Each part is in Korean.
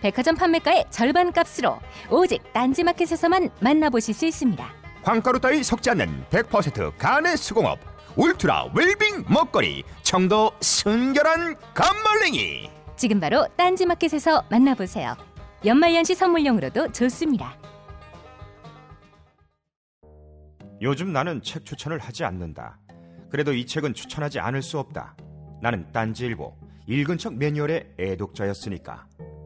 백화점 판매가의 절반 값으로 오직 딴지마켓에서만 만나보실 수 있습니다. 황가루 따위 섞지 않는 100% 간의 수공업 울트라 웰빙 먹거리 청도 순결한 감말랭이 지금 바로 딴지마켓에서 만나보세요. 연말연시 선물용으로도 좋습니다. 요즘 나는 책 추천을 하지 않는다. 그래도 이 책은 추천하지 않을 수 없다. 나는 딴지일보 읽은 척 매뉴얼의 애독자였으니까.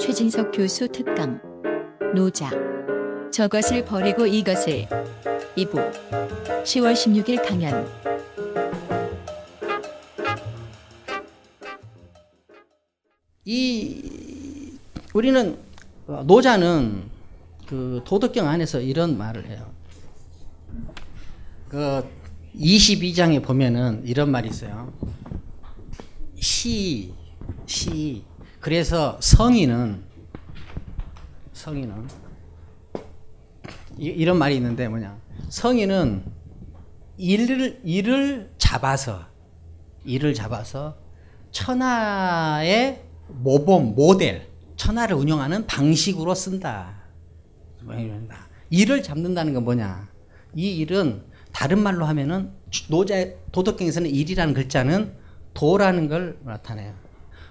최진석 교수 특강 노자 저것을 버리고 이것을 2부 10월 16일 강연 이 우리는 어, 노자는 그 도덕경 안에서 이런 말을 해요. 그 22장에 보면은 이런 말이 있어요. 시, 시. 그래서 성인은 성인은 이, 이런 말이 있는데 뭐냐? 성인은 일을 일을 잡아서 일을 잡아서 천하의 모범 모델 천하를 운영하는 방식으로 쓴다. 일을 잡는다는 건 뭐냐? 이 일은 다른 말로 하면은 노자 도덕경에서는 일이라는 글자는 도라는 걸 나타내요.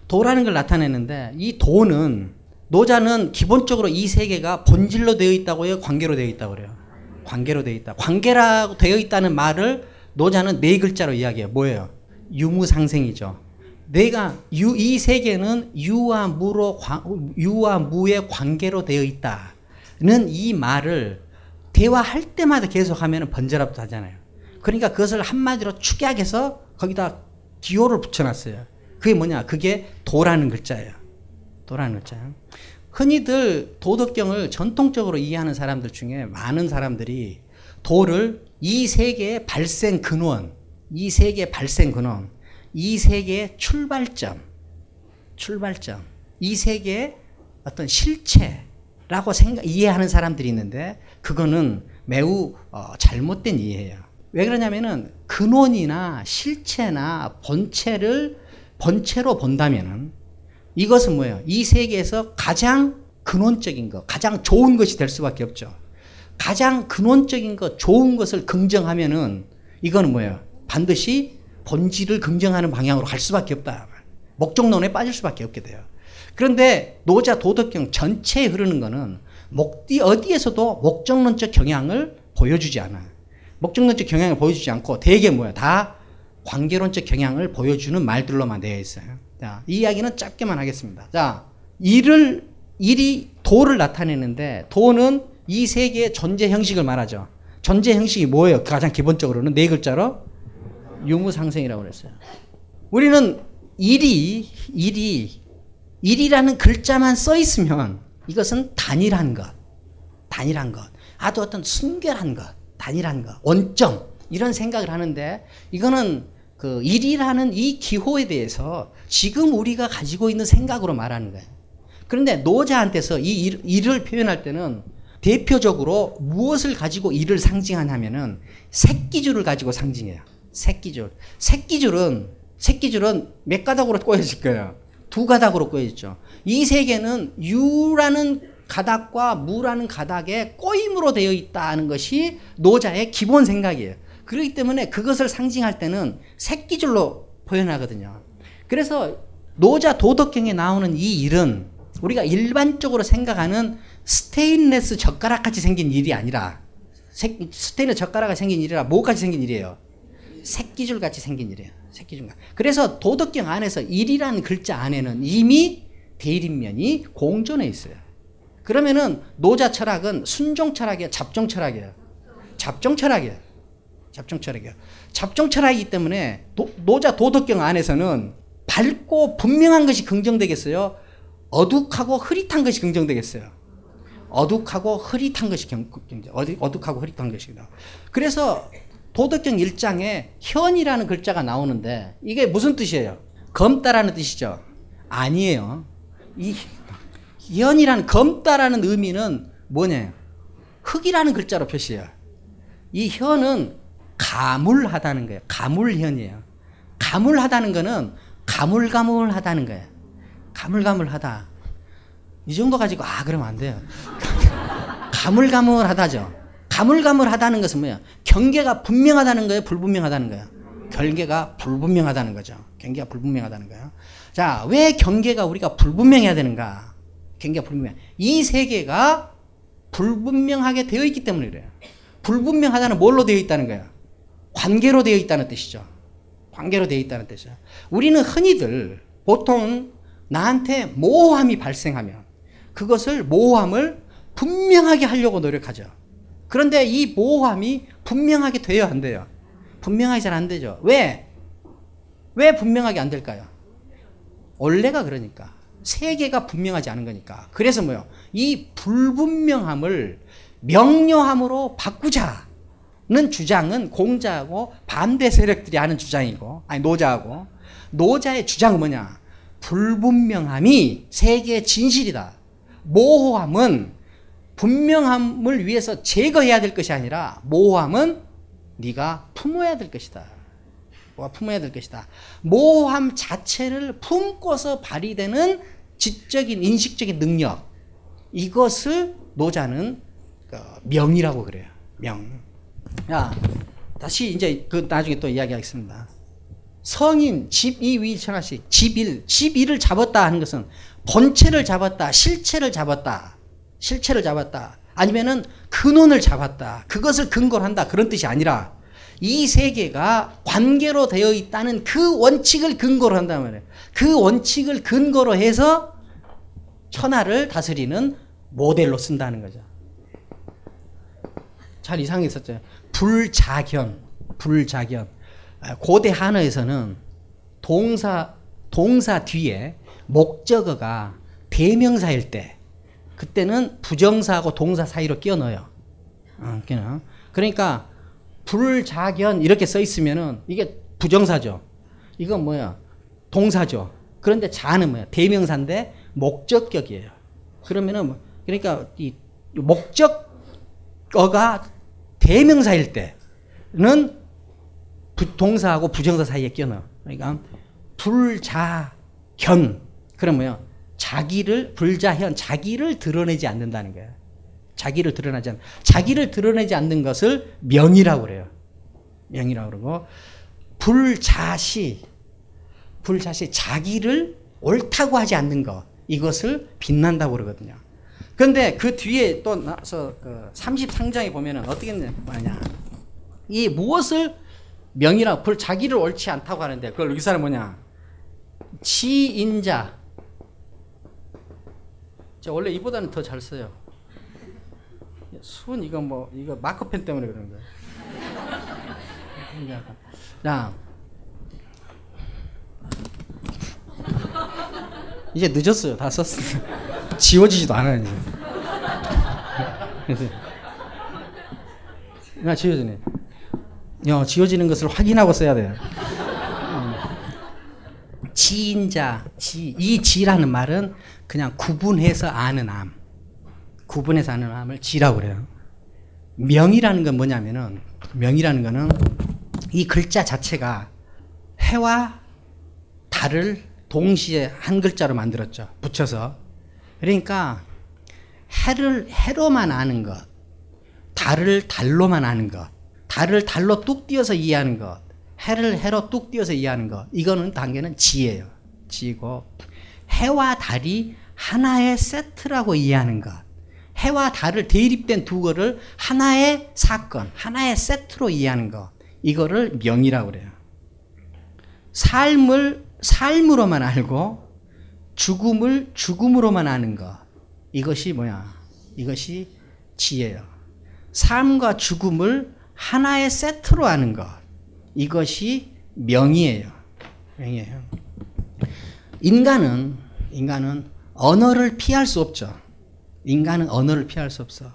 도라는 걸 나타내는데 이 도는 노자는 기본적으로 이 세계가 본질로 되어 있다고 해요, 관계로 되어 있다고 그래요. 관계로 되어 있다. 관계라고 되어 있다는 말을 노자는 네 글자로 이야기해요. 뭐예요? 유무상생이죠. 내가 유, 이 세계는 유와 무로 유와 무의 관계로 되어 있다는 이 말을 대화할 때마다 계속 하면 번절합도 하잖아요. 그러니까 그것을 한마디로 축약해서 거기다 기호를 붙여놨어요. 그게 뭐냐? 그게 도라는 글자예요. 도라는 글자예요. 흔히들 도덕경을 전통적으로 이해하는 사람들 중에 많은 사람들이 도를 이 세계의 발생 근원, 이 세계의 발생 근원, 이 세계의 출발점, 출발점, 이 세계의 어떤 실체라고 생각, 이해하는 사람들이 있는데 그거는 매우 어, 잘못된 이해예요. 왜 그러냐면은 근원이나 실체나 본체를 본체로 본다면은 이것은 뭐예요? 이 세계에서 가장 근원적인 것, 가장 좋은 것이 될 수밖에 없죠. 가장 근원적인 것, 좋은 것을 긍정하면은 이거는 뭐예요? 반드시 본질을 긍정하는 방향으로 갈 수밖에 없다. 목적론에 빠질 수밖에 없게 돼요. 그런데 노자 도덕경 전체에 흐르는 거는 목디 어디에서도 목적론적 경향을 보여주지 않아요. 목적론적 경향을 보여주지 않고 대개 뭐야? 다 관계론적 경향을 보여주는 말들로만 되어 있어요. 자, 이 이야기는 짧게만 하겠습니다. 자, 일을 일이 도를 나타내는데 도는 이 세계의 존재 형식을 말하죠. 존재 형식이 뭐예요? 가장 기본적으로는 네 글자로 유무상생이라고 그랬어요. 우리는 일이 일이 일이라는 글자만 써 있으면 이것은 단일한 것, 단일한 것, 아주 어떤 순결한 것, 단일한 것, 원점 이런 생각을 하는데 이거는 그 일이라는 이 기호에 대해서 지금 우리가 가지고 있는 생각으로 말하는 거예요. 그런데 노자한테서 이 일, 일을 표현할 때는 대표적으로 무엇을 가지고 일을 상징하냐면은 새끼줄을 가지고 상징해요. 새끼줄. 새끼줄은 새끼줄은 몇 가닥으로 꼬여질 거예요. 두 가닥으로 꼬여있죠. 이 세계는 유라는 가닥과 무라는 가닥에 꼬임으로 되어 있다는 것이 노자의 기본 생각이에요. 그렇기 때문에 그것을 상징할 때는 새끼줄로 표현하거든요. 그래서 노자 도덕경에 나오는 이 일은 우리가 일반적으로 생각하는 스테인레스 젓가락 같이 생긴 일이 아니라 스테인레스 젓가락 같이 생긴 일이라 뭐같이 생긴 일이에요? 새끼줄 같이 생긴 일이에요. 새끼줄. 그래서 도덕경 안에서 일이라는 글자 안에는 이미 대립면이 공존해 있어요. 그러면은 노자 철학은 순종 철학이에요, 잡종 철학이에요. 잡종 철학이에요. 잡종 철학이에요. 잡종 철학이기 때문에 도, 노자 도덕경 안에서는 밝고 분명한 것이 긍정되겠어요. 어둑하고 흐릿한 것이 긍정되겠어요. 어둑하고 흐릿한 것이 경, 어둑하고 흐릿한 것이다. 그래서 도덕경 1장에 현이라는 글자가 나오는데 이게 무슨 뜻이에요? 검다라는 뜻이죠. 아니에요. 이 현이라는 검다라는 의미는 뭐냐? 흙이라는 글자로 표시해요. 이 현은 가물하다는 거예요. 가물현이에요. 가물하다는 거는 가물가물하다는 거예요. 가물가물하다. 이 정도 가지고 아 그러면 안 돼요. 가물가물하다죠. 가물가물하다는 것은 뭐야? 경계가 분명하다는 거예요, 불분명하다는 거예요. 경계가 불분명하다는 거죠. 경계가 불분명하다는 거예요. 자, 왜 경계가 우리가 불분명해야 되는가? 경계가 불분명. 이 세계가 불분명하게 되어 있기 때문에 그래요. 불분명하다는 뭘로 되어 있다는 거예요? 관계로 되어 있다는 뜻이죠. 관계로 되어 있다는 뜻이죠. 우리는 흔히들 보통 나한테 모호함이 발생하면 그것을 모호함을 분명하게 하려고 노력하죠. 그런데 이 모호함이 분명하게 안 돼요. 분명하게 잘 안 되죠. 왜? 왜 분명하게 안 될까요? 원래가 그러니까. 세계가 분명하지 않은 거니까. 그래서 뭐요? 이 불분명함을 명료함으로 바꾸자 는 주장은 공자하고 반대 세력들이 하는 주장이고, 아니, 노자하고. 노자의 주장은 뭐냐? 불분명함이 세계의 진실이다. 모호함은 분명함을 위해서 제거해야 될 것이 아니라 모호함은 네가 품어야 될 것이다. 품어야 될 것이다. 모호함 자체를 품고서 발휘되는 지적인 인식적인 능력 이것을 노자는 그 명이라고 그래요. 명. 야 다시 이제 그 나중에 또 이야기하겠습니다. 성인 집이위 천하씩 집일 집일을 잡았다 하는 것은 본체를 잡았다 실체를 잡았다 실체를 잡았다 아니면은 근원을 잡았다 그것을 근거로 한다 그런 뜻이 아니라 이 세계가 관계로 되어 있다는 그 원칙을 근거로 한단 말이에요. 그 원칙을 근거로 해서 천하를 다스리는 모델로 쓴다는 거죠. 잘 이상했었죠 불자견 불자견 아, 고대 한어에서는 동사 동사 뒤에 목적어가 대명사일 때 그때는 부정사하고 동사 사이로 끼워 넣어요. 어, 그러니까 불자견 이렇게 써 있으면은 이게 부정사죠. 이건 뭐야? 동사죠. 그런데 자는 뭐야? 대명사인데 목적격이에요. 그러면은 뭐- 그러니까 이 목적어가 대명사일 때는 부- 동사하고 부정사 사이에 끼어넣어. 그러니까 불자견 뭐야? 자기를 불자현 자기를 드러내지 않는다는 거야. 자기를 드러내지 않 자기를 드러내지 않는 것을 명이라고 그래요. 명이라고 그러고 불자시 불자시 자기를 옳다고 하지 않는 것 이것을 빛난다고 그러거든요. 그런데 그 뒤에 또 나서 그 33장에 보면은 어떻게 뭐냐 이 무엇을 명이라 불 자기를 옳지 않다고 하는데 그걸 이 사람 뭐냐 지인자 저 원래 이보다는 더 잘 써요. 순 이거 뭐 이거 마커펜 때문에 그런 거예요. 자 이제 늦었어요. 다 썼어요. 지워지지도 않아요. 이제. 야 지워지네. 야 지워지는 것을 확인하고 써야 돼요. 음. 지인자, 지, 이 지라는 말은 그냥 구분해서 아는 암, 구분해서 아는 암을 지라고 그래요. 명이라는 건 뭐냐면은 명이라는 거는 이 글자 자체가 해와 달을 동시에 한 글자로 만들었죠. 붙여서. 그러니까 해를 해로만 아는 것, 달을 달로만 아는 것, 달을 달로 뚝 띄어서 이해하는 것, 해를 해로 뚝 띄어서 이해하는 것. 이거는 단계는 지예요. 지고 해와 달이 하나의 세트라고 이해하는 것. 해와 달을 대립된 두 거를 하나의 사건, 하나의 세트로 이해하는 것. 이거를 명이라고 그래요. 삶을 삶으로만 알고 죽음을 죽음으로만 아는 것. 이것이 뭐야? 이것이 지혜예요. 삶과 죽음을 하나의 세트로 아는 것. 이것이 명이에요. 명이에요. 인간은 인간은 언어를 피할 수 없죠. 인간은 언어를 피할 수 없어.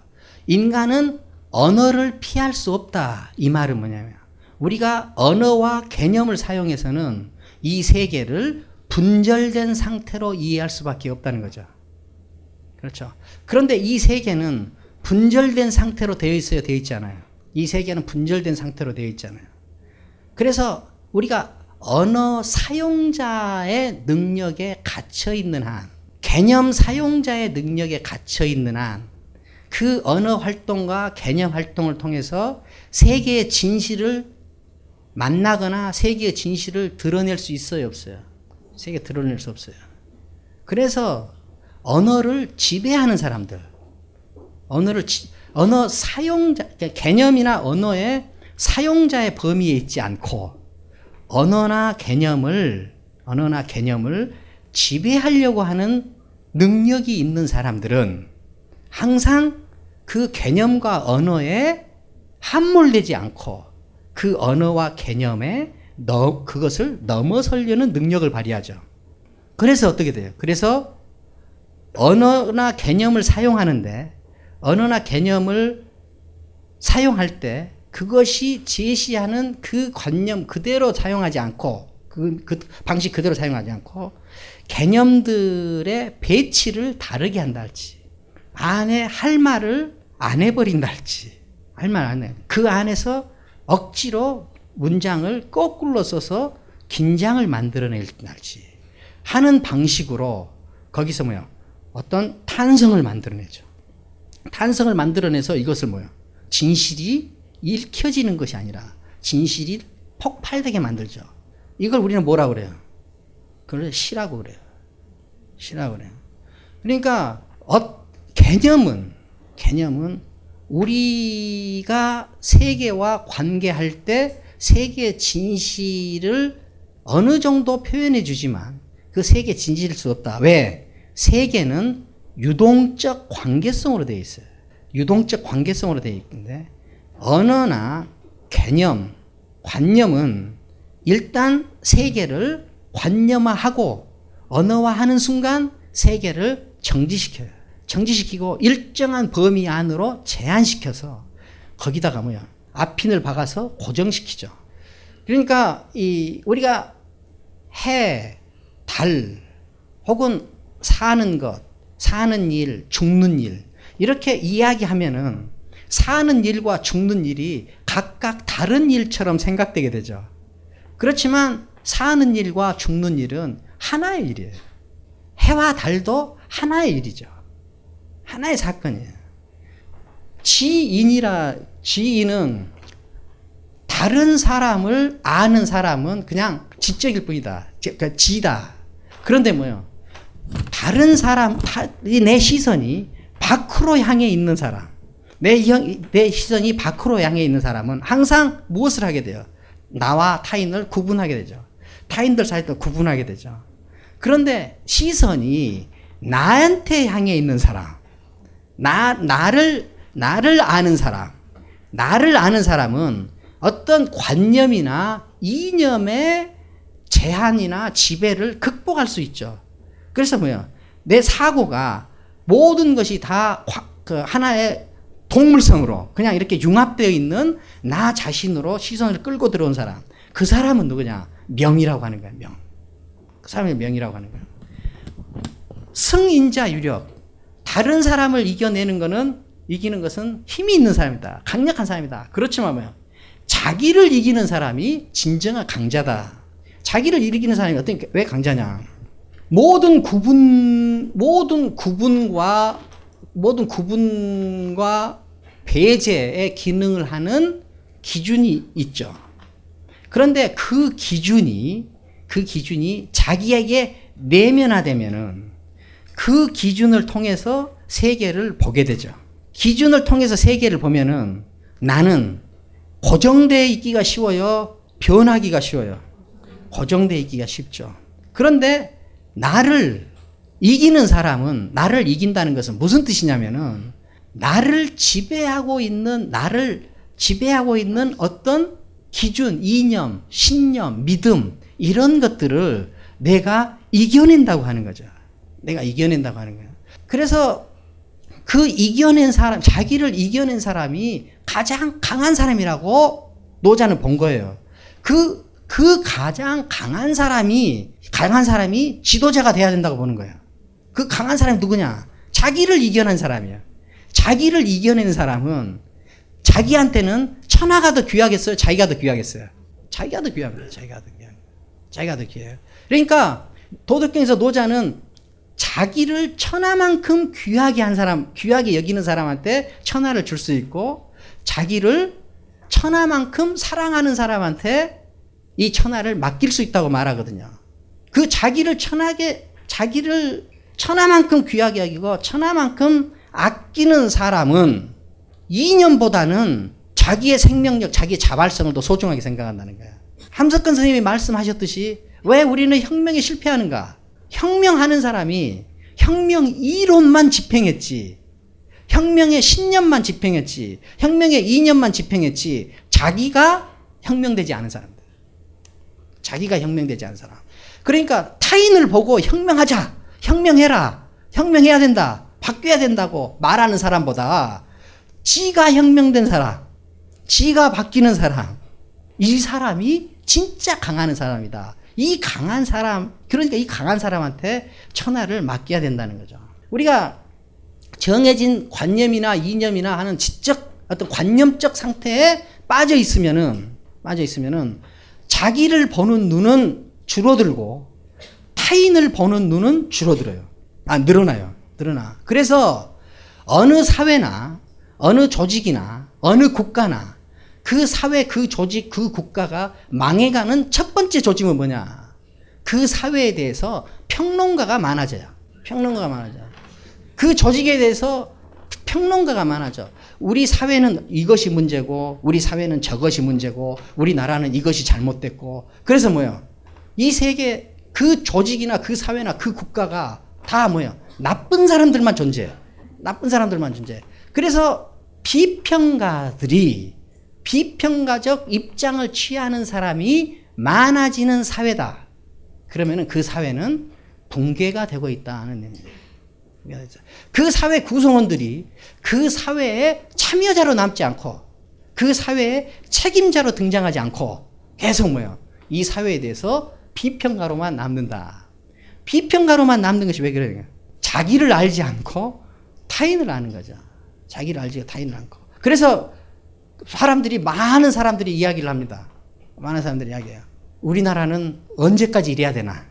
인간은 언어를 피할 수 없다. 이 말은 뭐냐면 우리가 언어와 개념을 사용해서는 이 세계를 분절된 상태로 이해할 수밖에 없다는 거죠. 그렇죠. 그런데 이 세계는 분절된 상태로 되어 있어야 되어 있잖아요. 이 세계는 분절된 상태로 되어 있잖아요. 그래서 우리가 언어 사용자의 능력에 갇혀 있는 한, 개념 사용자의 능력에 갇혀 있는 한, 그 언어 활동과 개념 활동을 통해서 세계의 진실을 만나거나 세계의 진실을 드러낼 수 있어요, 없어요? 세계 드러낼 수 없어요. 그래서 언어를 지배하는 사람들, 언어를 지, 언어 사용자 그러니까 개념이나 언어의 사용자의 범위에 있지 않고 언어나 개념을 언어나 개념을 지배하려고 하는 능력이 있는 사람들은 항상 그 개념과 언어에 함몰되지 않고 그 언어와 개념에 너, 그것을 넘어서려는 능력을 발휘하죠. 그래서 어떻게 돼요? 그래서 언어나 개념을 사용하는데 언어나 개념을 사용할 때 그것이 제시하는 그 관념 그대로 사용하지 않고 그, 그 방식 그대로 사용하지 않고 개념들의 배치를 다르게 한다 할지 안에 할 말을 안 해버린다 할지 할 말 안 해. 그 안에서 억지로 문장을 거꾸로 써서 긴장을 만들어낼지 하는 방식으로 거기서 뭐야 어떤 탄성을 만들어내죠. 탄성을 만들어내서 이것을 뭐야 진실이 읽혀지는 것이 아니라 진실이 폭발되게 만들죠. 이걸 우리는 뭐라 그래요? 그걸 시라고 그래요. 시라고 그래요. 그러니까 어, 개념은 개념은 우리가 세계와 관계할 때 세계의 진실을 어느 정도 표현해 주지만 그 세계 진실일 수 없다. 왜? 세계는 유동적 관계성으로 되어 있어요. 유동적 관계성으로 되어 있는데 언어나 개념, 관념은 일단 세계를 관념화하고 언어화하는 순간 세계를 정지시켜요. 정지시키고 일정한 범위 안으로 제한시켜서 거기다가 뭐야 앞핀을 박아서 고정시키죠. 그러니까 이 우리가 해, 달 혹은 사는 것, 사는 일, 죽는 일 이렇게 이야기하면은 사는 일과 죽는 일이 각각 다른 일처럼 생각되게 되죠. 그렇지만 사는 일과 죽는 일은 하나의 일이에요. 해와 달도 하나의 일이죠. 하나의 사건이에요. 지인이라 지인은 다른 사람을 아는 사람은 그냥 지적일 뿐이다. 그러니까 지다. 그런데 뭐요? 다른 사람, 내 시선이 밖으로 향해 있는 사람, 내, 형, 내 시선이 밖으로 향해 있는 사람은 항상 무엇을 하게 돼요? 나와 타인을 구분하게 되죠. 타인들 사이도 구분하게 되죠. 그런데 시선이 나한테 향해 있는 사람, 나, 나를, 나를 아는 사람, 나를 아는 사람은 어떤 관념이나 이념의 제한이나 지배를 극복할 수 있죠. 그래서 뭐요? 내 사고가 모든 것이 다그 하나의 동물성으로 그냥 이렇게 융합되어 있는 나 자신으로 시선을 끌고 들어온 사람. 그 사람은 누구냐? 명이라고 하는 거야, 명. 그 사람이 명이라고 하는 거야. 승인자 유력. 다른 사람을 이겨내는 거는, 이기는 것은 힘이 있는 사람이다. 강력한 사람이다. 그렇지만 뭐야? 자기를 이기는 사람이 진정한 강자다. 자기를 이기는 사람이 어떤, 왜 강자냐? 모든 구분, 모든 구분과, 모든 구분과 배제의 기능을 하는 기준이 있죠. 그런데 그 기준이, 그 기준이 자기에게 내면화되면은 그 기준을 통해서 세계를 보게 되죠. 기준을 통해서 세계를 보면은 나는 고정되어 있기가 쉬워요. 변하기가 쉬워요. 고정되어 있기가 쉽죠. 그런데 나를 이기는 사람은 나를 이긴다는 것은 무슨 뜻이냐면은 나를 지배하고 있는 나를 지배하고 있는 어떤 기준, 이념, 신념, 믿음 이런 것들을 내가 이겨낸다고 하는 거죠. 내가 이겨낸다고 하는 거예요. 그래서 그 이겨낸 사람, 자기를 이겨낸 사람이 가장 강한 사람이라고 노자는 본 거예요. 그, 그 가장 강한 사람이, 강한 사람이 지도자가 돼야 된다고 보는 거예요. 그 강한 사람이 누구냐? 자기를 이겨낸 사람이에요. 자기를 이겨낸 사람은 자기한테는 천하가 더 귀하겠어요? 자기가 더 귀하겠어요? 자기가 더 귀합니다. 자기가 더 귀합니다. 자기가 더 귀해요. 그러니까 도덕경에서 노자는 자기를 천하만큼 귀하게 한 사람, 귀하게 여기는 사람한테 천하를 줄 수 있고 자기를 천하만큼 사랑하는 사람한테 이 천하를 맡길 수 있다고 말하거든요. 그 자기를 천하게, 자기를 천하만큼 귀하게 여기고 천하만큼 아끼는 사람은 이념보다는 자기의 생명력, 자기의 자발성을 더 소중하게 생각한다는 거예요. 함석근 선생님이 말씀하셨듯이 왜 우리는 혁명에 실패하는가? 혁명하는 사람이 혁명 이론만 집행했지. 혁명의 신념만 집행했지. 혁명의 이념만 집행했지. 자기가 혁명되지 않은 사람들. 자기가 혁명되지 않은 사람. 그러니까 타인을 보고 혁명하자. 혁명해라. 혁명해야 된다. 바뀌어야 된다고 말하는 사람보다 지가 혁명된 사람, 지가 바뀌는 사람, 이 사람이 진짜 강한 사람이다. 이 강한 사람, 그러니까 이 강한 사람한테 천하를 맡겨야 된다는 거죠. 우리가 정해진 관념이나 이념이나 하는 지적 어떤 관념적 상태에 빠져 있으면은 빠져 있으면은 자기를 보는 눈은 줄어들고 타인을 보는 눈은 줄어들어요. 아 늘어나요. 늘어나. 그래서 어느 사회나 어느 조직이나 어느 국가나 그 사회, 그 조직, 그 국가가 망해가는 첫 번째 조짐은 뭐냐? 그 사회에 대해서 평론가가 많아져요. 평론가가 많아져요. 그 조직에 대해서 평론가가 많아져. 우리 사회는 이것이 문제고, 우리 사회는 저것이 문제고, 우리 나라는 이것이 잘못됐고. 그래서 뭐요? 이 세계, 그 조직이나 그 사회나 그 국가가 다 뭐요? 나쁜 사람들만 존재해요. 나쁜 사람들만 존재해. 그래서 비평가들이 비평가적 입장을 취하는 사람이 많아지는 사회다. 그러면 그 사회는 붕괴가 되고 있다는 의미입니다. 그 사회 구성원들이 그 사회에 참여자로 남지 않고 그 사회에 책임자로 등장하지 않고 계속 뭐요? 이 사회에 대해서 비평가로만 남는다. 비평가로만 남는 것이 왜 그래요? 자기를 알지 않고 타인을 아는 거죠. 자기를 알지 타인을 않고. 그래서 사람들이 많은 사람들이 이야기를 합니다. 많은 사람들이 이야기해요. 우리나라는 언제까지 이래야 되나?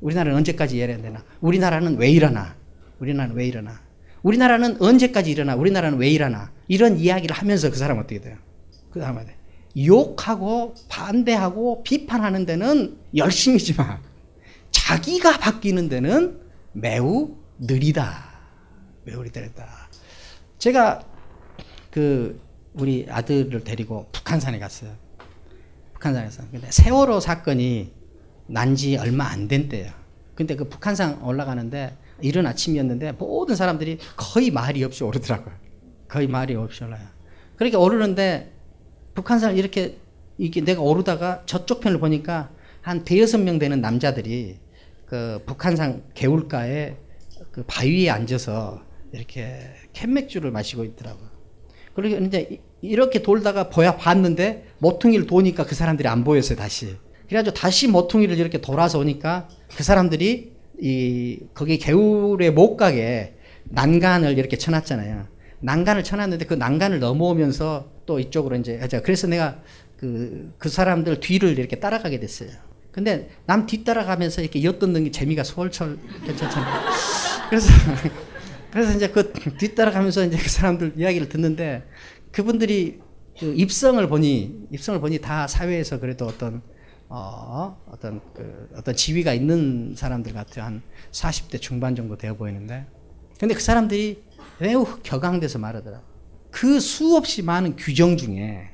우리나라는 언제까지 이래야 되나? 우리나라는 왜 이러나? 우리나라는 왜 이러나? 우리나라는 언제까지 일어나? 우리나라는 왜 이러나? 이런 이야기를 하면서 그 사람 어떻게 돼요? 그 사람은 욕하고 반대하고 비판하는 데는 열심이지만 자기가 바뀌는 데는 매우 느리다. 매우 느리다. 제가 그 우리 아들을 데리고 북한산에 갔어요. 북한산에서. 근데 세월호 사건이 난 지 얼마 안 된 때예요. 근데 그 북한산 올라가는데 이른 아침이었는데 모든 사람들이 거의 말이 없이 오르더라고요. 거의 말이 없이 올라요. 그러니까 오르는데 북한산 이렇게 이게 내가 오르다가 저쪽 편을 보니까 한 대여섯 명 되는 남자들이 그 북한산 개울가에 그 바위에 앉아서 이렇게 캔맥주를 마시고 있더라고요. 그러니까 이제 이렇게 돌다가 보야 봤는데 모퉁이를 도니까 그 사람들이 안 보였어요 다시. 그래가지고 다시 모퉁이를 이렇게 돌아서 오니까 그 사람들이 이 거기 개울에 못 가게 난간을 이렇게 쳐놨잖아요. 난간을 쳐놨는데 그 난간을 넘어오면서 또 이쪽으로 이제 하자. 그래서 내가 그, 그 사람들 뒤를 이렇게 따라가게 됐어요. 근데 남 뒤따라가면서 이렇게 엿듣는 게 재미가 솔솔 괜찮잖아요. 그래서, 그래서 이제 그 뒤따라가면서 이제 그 사람들 이야기를 듣는데 그분들이 그 입성을 보니, 입성을 보니 다 사회에서 그래도 어떤 어, 어떤 그 어떤 지위가 있는 사람들 같아요. 한 40대 중반 정도 되어 보이는데. 근데 그 사람들이 매우 격앙돼서 말하더라. 그 수없이 많은 규정 중에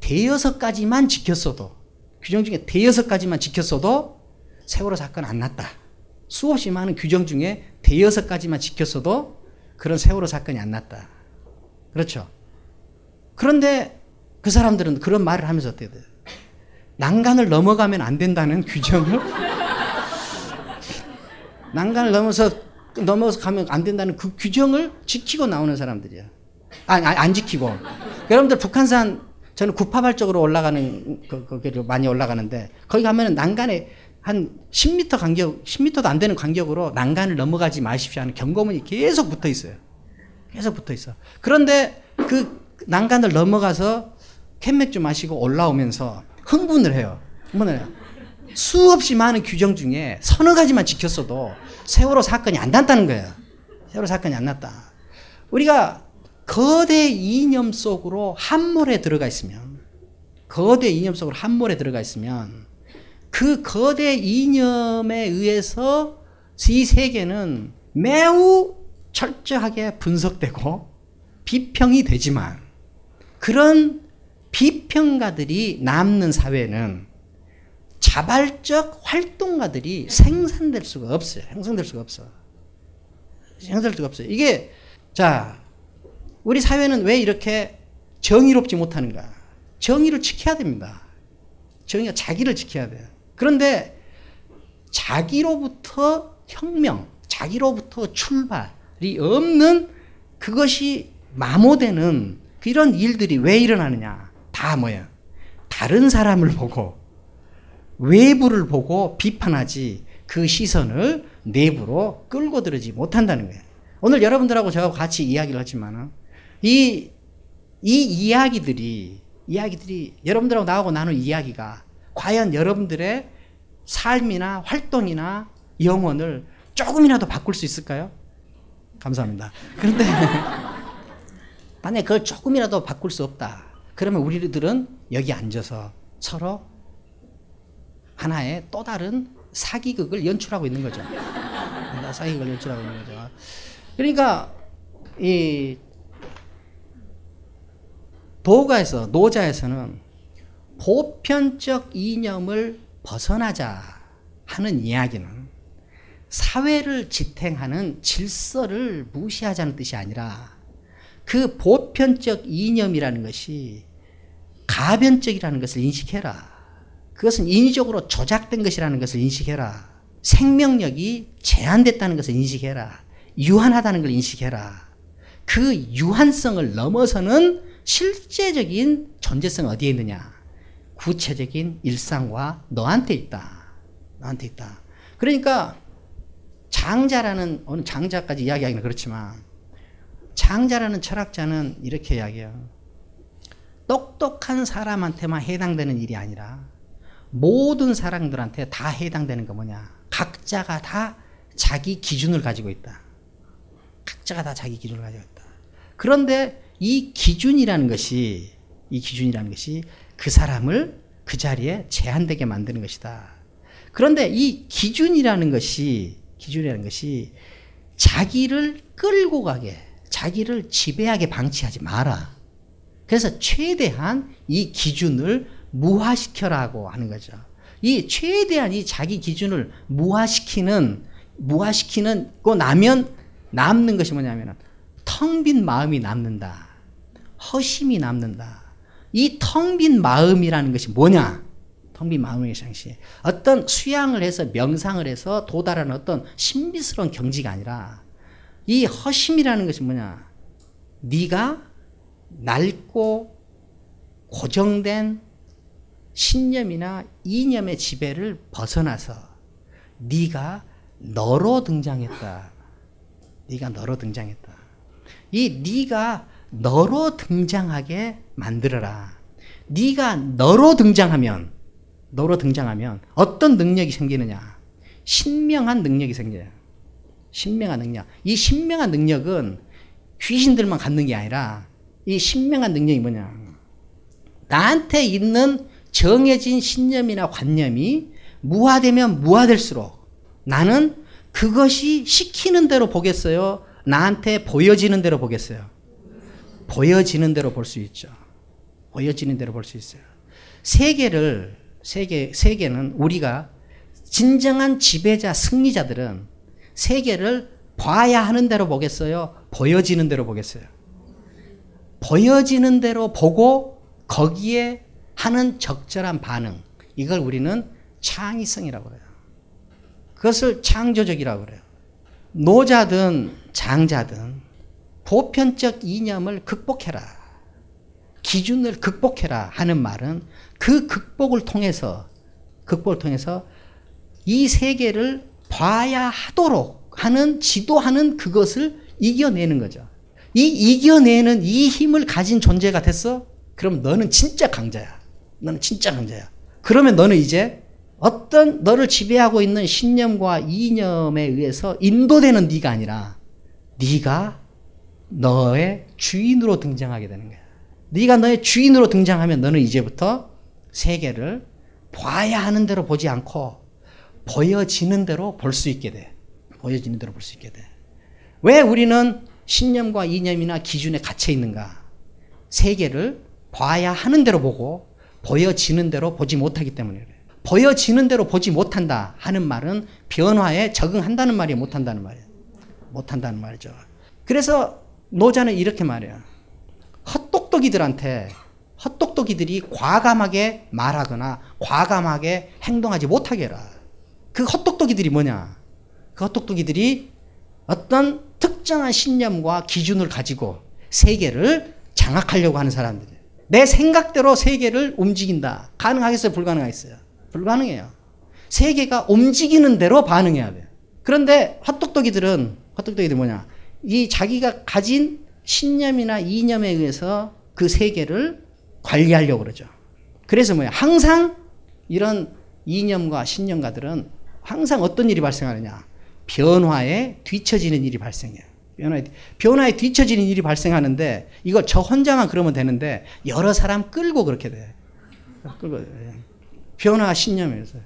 대여섯 가지만 지켰어도 규정 중에 대여섯 가지만 지켰어도 세월호 사건 안 났다. 수없이 많은 규정 중에 대여섯 가지만 지켰어도 그런 세월호 사건이 안 났다. 그렇죠. 그런데 그 사람들은 그런 말을 하면서 돼요? 난간을 넘어가면 안 된다는 규정을 난간을 넘어서 넘어서 가면 안 된다는 그 규정을 지키고 나오는 사람들이야. 아니, 안 지키고. 여러분들 북한산 저는 구파발 쪽으로 올라가는 그, 거기를 많이 올라가는데 거기 가면은 난간에 한 10m 간격, 10m도 안 되는 간격으로 난간을 넘어가지 마십시오 하는 경고문이 계속 붙어 있어요. 계속 붙어 있어. 그런데 그 난간을 넘어가서 캔맥주 마시고 올라오면서 흥분을 해요. 해요. 수없이 많은 규정 중에 서너 가지만 지켰어도 세월호 사건이 안 났다는 거예요. 세월호 사건이 안 났다. 우리가 거대 이념 속으로 함몰에 들어가 있으면, 거대 이념 속으로 함몰에 들어가 있으면, 그 거대 이념에 의해서 이 세계는 매우 철저하게 분석되고 비평이 되지만, 그런 비평가들이 남는 사회는 자발적 활동가들이 생산될 수가 없어요. 형성될 수가 없어. 형성될 수가 없어요. 이게, 자, 우리 사회는 왜 이렇게 정의롭지 못하는가? 정의를 지켜야 됩니다. 정의가 자기를 지켜야 돼요. 그런데 자기로부터 혁명, 자기로부터 출발이 없는 그것이 마모되는 이런 일들이 왜 일어나느냐? 다 뭐야? 다른 사람을 보고 외부를 보고 비판하지 그 시선을 내부로 끌고 들어지 못한다는 거예요. 오늘 여러분들하고 저하고 같이 이야기를 하지만 이, 이 이야기들이, 이야기들이 여러분들하고 나하고 나눈 이야기가 과연 여러분들의 삶이나 활동이나 영혼을 조금이라도 바꿀 수 있을까요? 감사합니다. 그런데 만약 그걸 조금이라도 바꿀 수 없다. 그러면 우리들은 여기 앉아서 서로 하나의 또 다른 사기극을 연출하고 있는 거죠. 사기극을 연출하고 있는 거죠. 그러니까 이 도가에서 노자에서는 보편적 이념을 벗어나자 하는 이야기는 사회를 지탱하는 질서를 무시하자는 뜻이 아니라 그 보편적 이념이라는 것이 가변적이라는 것을 인식해라. 그것은 인위적으로 조작된 것이라는 것을 인식해라. 생명력이 제한됐다는 것을 인식해라. 유한하다는 걸 인식해라. 그 유한성을 넘어서는 실제적인 존재성 어디에 있느냐? 구체적인 일상과 너한테 있다. 너한테 있다. 그러니까 장자라는 오늘 장자까지 이야기하기는 그렇지만 장자라는 철학자는 이렇게 이야기해요. 똑똑한 사람한테만 해당되는 일이 아니라 모든 사람들한테 다 해당되는 거 뭐냐? 각자가 다 자기 기준을 가지고 있다. 각자가 다 자기 기준을 가지고 있다. 그런데 이 기준이라는 것이 이 기준이라는 것이 그 사람을 그 자리에 제한되게 만드는 것이다. 그런데 이 기준이라는 것이 기준이라는 것이 자기를 끌고 가게, 자기를 지배하게 방치하지 마라. 그래서 최대한 이 기준을 무화시켜라고 하는 거죠. 이 최대한 이 자기 기준을 무화시키는 무화시키는 거 나면 남는 것이 뭐냐면은 텅 빈 마음이 남는다. 허심이 남는다. 이 텅 빈 마음이라는 것이 뭐냐? 텅 빈 마음의 상시. 어떤 수양을 해서 명상을 해서 도달하는 어떤 신비스러운 경지가 아니라 이 허심이라는 것이 뭐냐? 네가 낡고 고정된 신념이나 이념의 지배를 벗어나서 네가 너로 등장했다. 네가 너로 등장했다. 이 네가 너로 등장하게 만들어라. 네가 너로 등장하면 너로 등장하면 어떤 능력이 생기느냐? 신명한 능력이 생겨요. 신명한 능력. 이 신명한 능력은 귀신들만 갖는 게 아니라 이 신명한 능력이 뭐냐? 나한테 있는 정해진 신념이나 관념이 무화되면 무화될수록 나는 그것이 시키는 대로 보겠어요? 나한테 보여지는 대로 보겠어요? 보여지는 대로 볼 수 있죠. 보여지는 대로 볼 수 있어요. 세계를, 세계, 세계는 우리가 진정한 지배자, 승리자들은 세계를 봐야 하는 대로 보겠어요? 보여지는 대로 보겠어요? 보여지는 대로 보고 거기에 하는 적절한 반응. 이걸 우리는 창의성이라고 그래요. 그것을 창조적이라고 그래요. 노자든 장자든 보편적 이념을 극복해라. 기준을 극복해라 하는 말은 그 극복을 통해서 극복을 통해서 이 세계를 봐야 하도록 하는 지도하는 그것을 이겨내는 거죠. 이 이겨내는 이 힘을 가진 존재가 됐어? 그럼 너는 진짜 강자야. 너는 진짜 강자야. 그러면 너는 이제 어떤 너를 지배하고 있는 신념과 이념에 의해서 인도되는 네가 아니라 네가 너의 주인으로 등장하게 되는 거야. 네가 너의 주인으로 등장하면 너는 이제부터 세계를 봐야 하는 대로 보지 않고 보여지는 대로 볼 수 있게 돼. 보여지는 대로 볼 수 있게 돼. 왜 우리는 신념과 이념이나 기준에 갇혀 있는가? 세계를 봐야 하는 대로 보고 보여지는 대로 보지 못하기 때문에 그래. 보여지는 대로 보지 못한다 하는 말은 변화에 적응한다는 말이 못한다는 말이에요. 못한다는 말이죠. 그래서 노자는 이렇게 말해요. 헛똑똑이들한테 헛똑똑이들이 과감하게 말하거나 과감하게 행동하지 못하게 해라. 그 헛똑똑이들이 뭐냐? 그 헛똑똑이들이 어떤 특정한 신념과 기준을 가지고 세계를 장악하려고 하는 사람들이에요. 내 생각대로 세계를 움직인다. 가능하겠어요? 불가능하겠어요? 불가능해요. 세계가 움직이는 대로 반응해야 돼요. 그런데 헛똑똑이들은, 헛똑똑이들 뭐냐? 이 자기가 가진 신념이나 이념에 의해서 그 세계를 관리하려고 그러죠. 그래서 뭐야? 항상 이런 이념과 신념가들은 항상 어떤 일이 발생하느냐? 변화에 뒤처지는 일이 발생해요. 변화에, 변화에 뒤처지는 일이 발생하는데 이거 저 혼자만 그러면 되는데 여러 사람 끌고 그렇게 돼. 끌고 변화 신념에서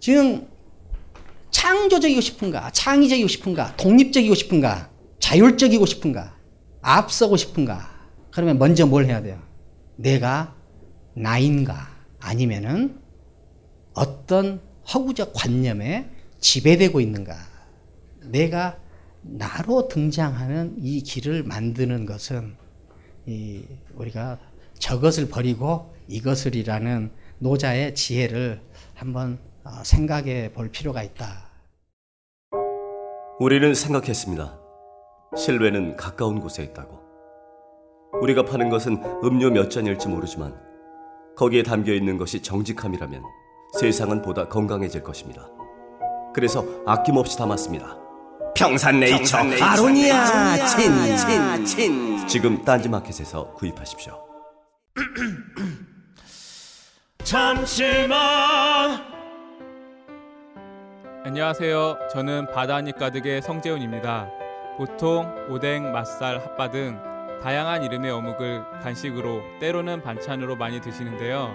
지금 창조적이고 싶은가, 창의적이고 싶은가, 독립적이고 싶은가, 자율적이고 싶은가, 앞서고 싶은가. 그러면 먼저 뭘 해야 돼요? 내가 나인가 아니면은 어떤 허구적 관념에 지배되고 있는가. 내가 나로 등장하는 이 길을 만드는 것은 이 우리가 저것을 버리고 이것을이라는 노자의 지혜를 한번 어, 생각해 볼 필요가 있다. 우리는 생각했습니다. 실외는 가까운 곳에 있다고. 우리가 파는 것은 음료 몇 잔일지 모르지만 거기에 담겨 있는 것이 정직함이라면 세상은 보다 건강해질 것입니다. 그래서 아낌없이 담았습니다. 평산네이처, 아로니아 친, 친, 친. 지금 딴지마켓에서 구입하십시오. 잠시만 안녕하세요. 저는 바다니 가득의 성재훈입니다. 보통 오뎅, 맛살, 핫바 등 다양한 이름의 어묵을 간식으로 때로는 반찬으로 많이 드시는데요.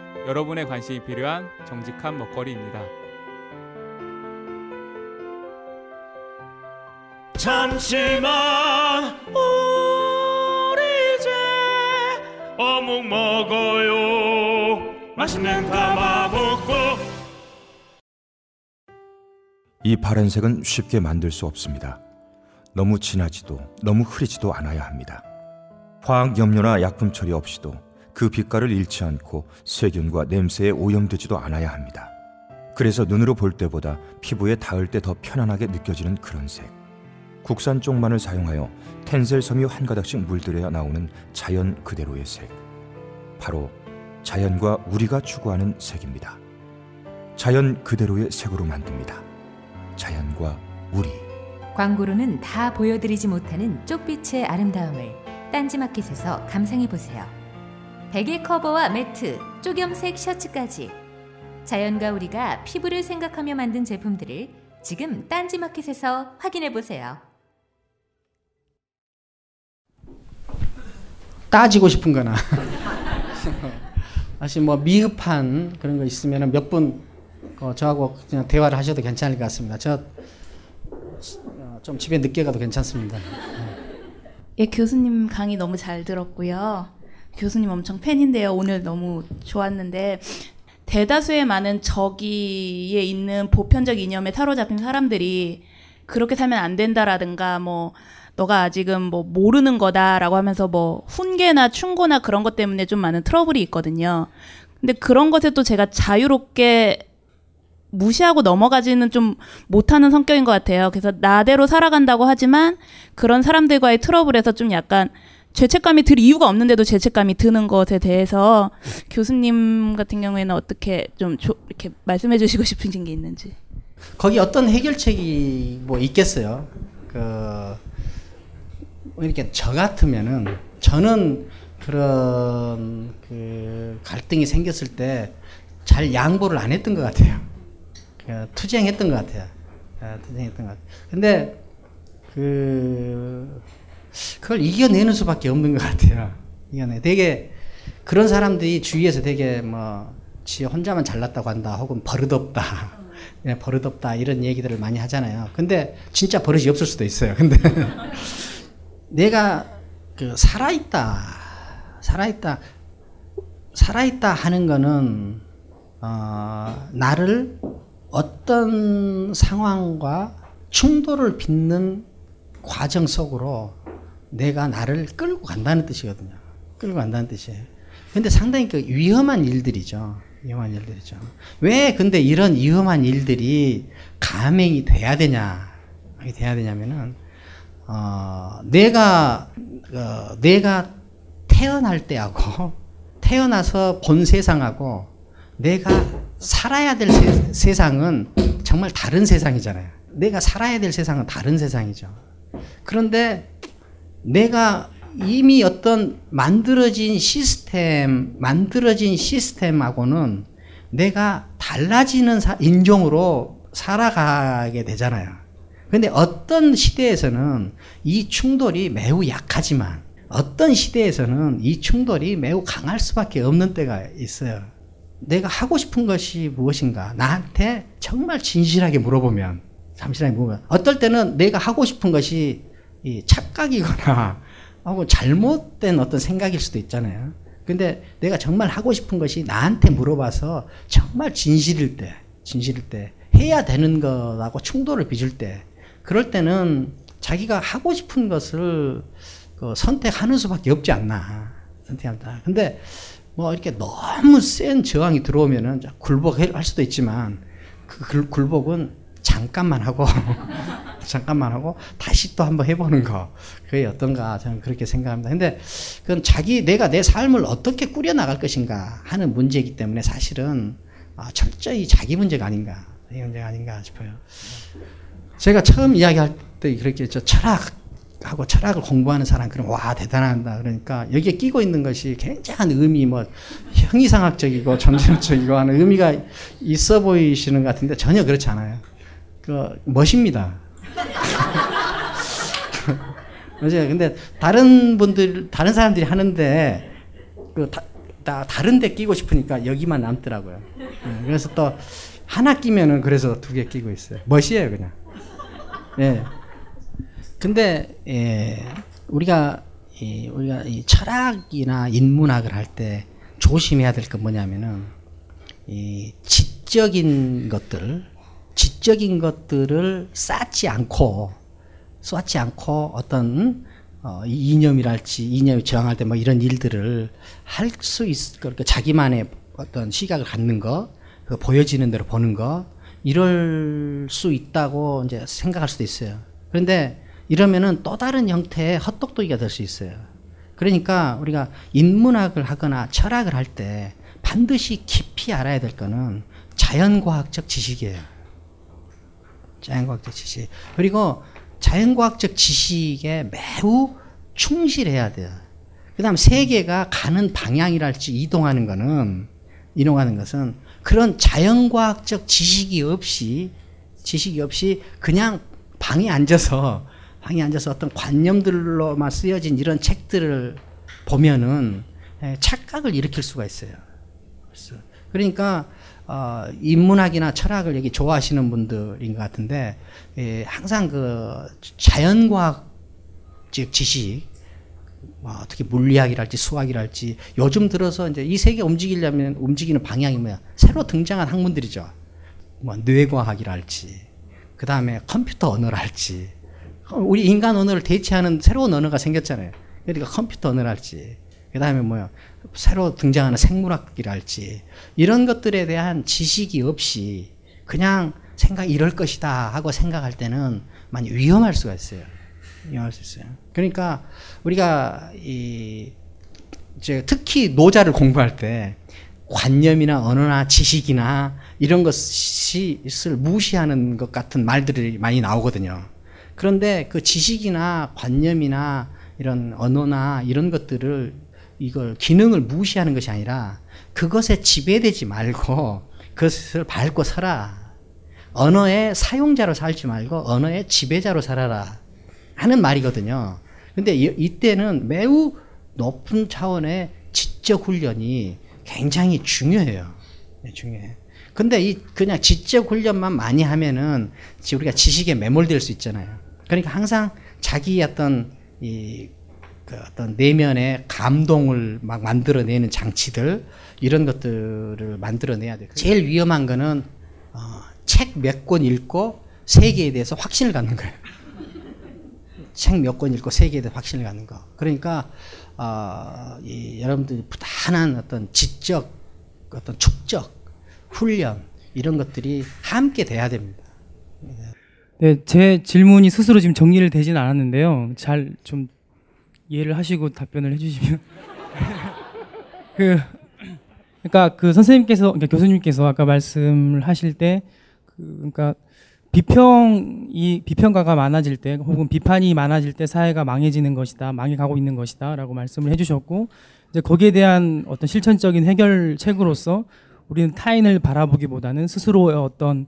여러분의 관심이 필요한 정직한 먹거리입니다. 잠시만 우리 이제 어묵 먹어요 맛있는 감아볶고 이 파란색은 쉽게 만들 수 없습니다. 너무 진하지도 너무 흐리지도 않아야 합니다. 화학 염료나 약품 처리 없이도 그 빛깔을 잃지 않고 세균과 냄새에 오염되지도 않아야 합니다. 그래서 눈으로 볼 때보다 피부에 닿을 때 더 편안하게 느껴지는 그런 색. 국산 쪽만을 사용하여 텐셀 섬유 한 가닥씩 물들여야 나오는 자연 그대로의 색. 바로 자연과 우리가 추구하는 색입니다. 자연 그대로의 색으로 만듭니다. 자연과 우리. 광고로는 다 보여드리지 못하는 쪽빛의 아름다움을 딴지마켓에서 감상해 보세요. 베개 커버와 매트, 쪽염색 셔츠까지 자연과 우리가 피부를 생각하며 만든 제품들을 지금 딴지마켓에서 확인해 보세요. 따지고 싶은 거나 사실 뭐 미흡한 그런 거 있으면 몇분 어, 저하고 그냥 대화를 하셔도 괜찮을 것 같습니다. 저 좀 집에 늦게 가도 괜찮습니다. 예, 교수님 강의 너무 잘 들었고요. 교수님 엄청 팬인데요. 오늘 너무 좋았는데 대다수의 많은 저기에 있는 보편적 이념에 사로잡힌 사람들이 그렇게 살면 안 된다라든가 뭐 너가 아직은 뭐 모르는 거다라고 하면서 뭐 훈계나 충고나 그런 것 때문에 좀 많은 트러블이 있거든요. 근데 그런 것에 또 제가 자유롭게 무시하고 넘어가지는 좀 못하는 성격인 것 같아요. 그래서 나대로 살아간다고 하지만 그런 사람들과의 트러블에서 좀 약간 죄책감이 들 이유가 없는데도 죄책감이 드는 것에 대해서 교수님 같은 경우에는 어떻게 좀 조, 이렇게 말씀해 주시고 싶으신 게 있는지. 거기 어떤 해결책이 뭐 있겠어요. 그 이렇게 저 같으면은 저는 그런 그 갈등이 생겼을 때 잘 양보를 안 했던 것 같아요. 그 투쟁했던 것 같아요. 아, 투쟁했던 것 같아요. 근데 그 그걸 이겨내는 수밖에 없는 것 같아요. 이겨내. 되게 그런 사람들이 주위에서 되게 뭐 지 혼자만 잘났다고 한다, 혹은 버릇없다, 네, 버릇없다 이런 얘기들을 많이 하잖아요. 근데 진짜 버릇이 없을 수도 있어요. 근데 내가 그 살아있다, 살아있다, 살아있다 하는 거는 어, 나를 어떤 상황과 충돌을 빚는 과정 속으로 내가 나를 끌고 간다는 뜻이거든요. 끌고 간다는 뜻이에요. 근데 상당히 그 위험한 일들이죠. 위험한 일들이죠. 왜 근데 이런 위험한 일들이 감행이 돼야 되냐? 돼야 되냐면은 어, 내가 어, 내가 태어날 때하고 태어나서 본 세상하고 내가 살아야 될 세, 상은 정말 다른 세상이잖아요. 내가 살아야 될 세상은 다른 세상이죠. 그런데 내가 이미 어떤 만들어진 시스템, 만들어진 시스템하고는 내가 달라지는 사, 인종으로 살아가게 되잖아요. 근데 어떤 시대에서는 이 충돌이 매우 약하지만 어떤 시대에서는 이 충돌이 매우 강할 수밖에 없는 때가 있어요. 내가 하고 싶은 것이 무엇인가? 나한테 정말 진실하게 물어보면, 잠시만 물어보면, 어떨 때는 내가 하고 싶은 것이 착각이거나, 하고 잘못된 어떤 생각일 수도 있잖아요. 근데 내가 정말 하고 싶은 것이 나한테 물어봐서 정말 진실일 때, 진실일 때, 해야 되는 거하고 충돌을 빚을 때 그럴 때는 자기가 하고 싶은 것을 그 선택하는 수밖에 없지 않나 선택한다. 근데 뭐 이렇게 너무 센 저항이 들어오면은 굴복할 수도 있지만 그 굴- 굴복은 잠깐만 하고 잠깐만 하고 다시 또 한번 해보는 거 그게 어떤가 저는 그렇게 생각합니다. 근데 그건 자기 내가 내 삶을 어떻게 꾸려 나갈 것인가 하는 문제이기 때문에 사실은 아, 철저히 자기 문제가 아닌가 이 문제가 아닌가 싶어요. 제가 처음 이야기할 때 그렇게 저 철학하고 철학을 공부하는 사람 그럼 와 대단하다 그러니까 여기에 끼고 있는 것이 굉장한 의미 뭐 형이상학적이고 정신적이고 하는 의미가 있어 보이시는 것 같은데 전혀 그렇지 않아요. 그 멋입니다. 맞아요. 근데 다른 분들 다른 사람들이 하는데 그 다, 다 다른 데 끼고 싶으니까 여기만 남더라고요. 예, 그래서 또 하나 끼면은 그래서 두 개 끼고 있어요. 멋이에요, 그냥. 예. 근데 예, 우리가 이 우리가 이 철학이나 인문학을 할 때 조심해야 될 건 뭐냐면은 이 지적인 것들, 지적인 것들을 쌓지 않고 쏘지 않고 어떤 어, 이 이념이랄지 이념이 저항할 때 뭐 이런 일들을 할 수 있을 거 그러니까 자기만의 어떤 시각을 갖는 거, 그 보여지는 대로 보는 거 이럴 수 있다고 이제 생각할 수도 있어요. 그런데 이러면은 또 다른 형태의 헛똑똑이가 될 수 있어요. 그러니까 우리가 인문학을 하거나 철학을 할 때 반드시 깊이 알아야 될 거는 자연과학적 지식이에요. 자연과학적 지식. 그리고 자연과학적 지식에 매우 충실해야 돼요. 그 다음 세계가 가는 방향이랄지 이동하는 거는, 이동하는 것은 그런 자연과학적 지식이 없이, 지식이 없이 그냥 방에 앉아서, 방에 앉아서 어떤 관념들로만 쓰여진 이런 책들을 보면은 예, 착각을 일으킬 수가 있어요. 그러니까 어, 인문학이나 철학을 여기 좋아하시는 분들인 것 같은데 예, 항상 그 자연과학 즉 지식 뭐 어떻게 물리학이랄지 수학이랄지 요즘 들어서 이제 이 세계 움직이려면 움직이는 방향이 뭐야? 새로 등장한 학문들이죠. 뭐 뇌과학이랄지 그 다음에 컴퓨터 언어랄지. 우리 인간 언어를 대체하는 새로운 언어가 생겼잖아요. 그러니까 컴퓨터 언어랄지. 그 다음에 뭐야 새로 등장하는 생물학이랄지 이런 것들에 대한 지식이 없이 그냥 생각 이럴 것이다 하고 생각할 때는 많이 위험할 수가 있어요. 위험할 수 있어요. 그러니까 우리가 이 이제 특히 노자를 공부할 때 관념이나 언어나 지식이나 이런 것을 무시하는 것 같은 말들이 많이 나오거든요. 그런데 그 지식이나 관념이나 이런 언어나 이런 것들을 이걸 기능을 무시하는 것이 아니라 그것에 지배되지 말고 그것을 밟고 살아. 언어의 사용자로 살지 말고 언어의 지배자로 살아라. 하는 말이거든요. 근데 이, 이때는 매우 높은 차원의 지적 훈련이 굉장히 중요해요. 네, 중요해. 근데 이 그냥 지적 훈련만 많이 하면은 우리가 지식에 매몰될 수 있잖아요. 그러니까 항상 자기 어떤 이 그 어떤 내면의 감동을 막 만들어내는 장치들 이런 것들을 만들어내야 돼요. 제일 위험한 거는 어, 책몇 권 읽고 세계에 대해서 확신을 갖는 거예요. 책 몇 권 읽고 세계에 대해 확신을 갖는 거. 그러니까 어, 이 여러분들이 부단한 어떤 지적, 어떤 축적, 훈련 이런 것들이 함께 돼야 됩니다. 네, 제 질문이 스스로 지금 정리를 되진 않았는데요. 잘 좀 이해를 하시고 답변을 해주시면. 그 그러니까 그 선생님께서 그러니까 교수님께서 아까 말씀을 하실 때 그, 그러니까 비평이 비평가가 많아질 때 혹은 비판이 많아질 때 사회가 망해지는 것이다 망해가고 있는 것이다라고 말씀을 해주셨고 이제 거기에 대한 어떤 실천적인 해결책으로서 우리는 타인을 바라보기보다는 스스로의 어떤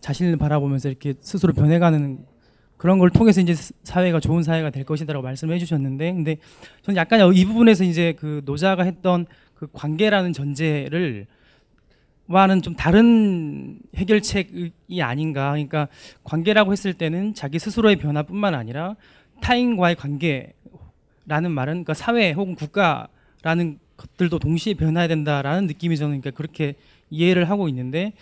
자신을 바라보면서 이렇게 스스로 변해가는 그런 걸 통해서 이제 사회가 좋은 사회가 될 것이다라고 말씀해 주셨는데 근데 저는 약간 이 부분에서 이제 그 노자가 했던 그 관계라는 전제를 와는 좀 다른 해결책이 아닌가. 그러니까 관계라고 했을 때는 자기 스스로의 변화뿐만 아니라 타인과의 관계라는 말은 그러니까 사회 혹은 국가라는 것들도 동시에 변화해야 된다라는 느낌이 저는 그러니까 그렇게 이해를 하고 있는데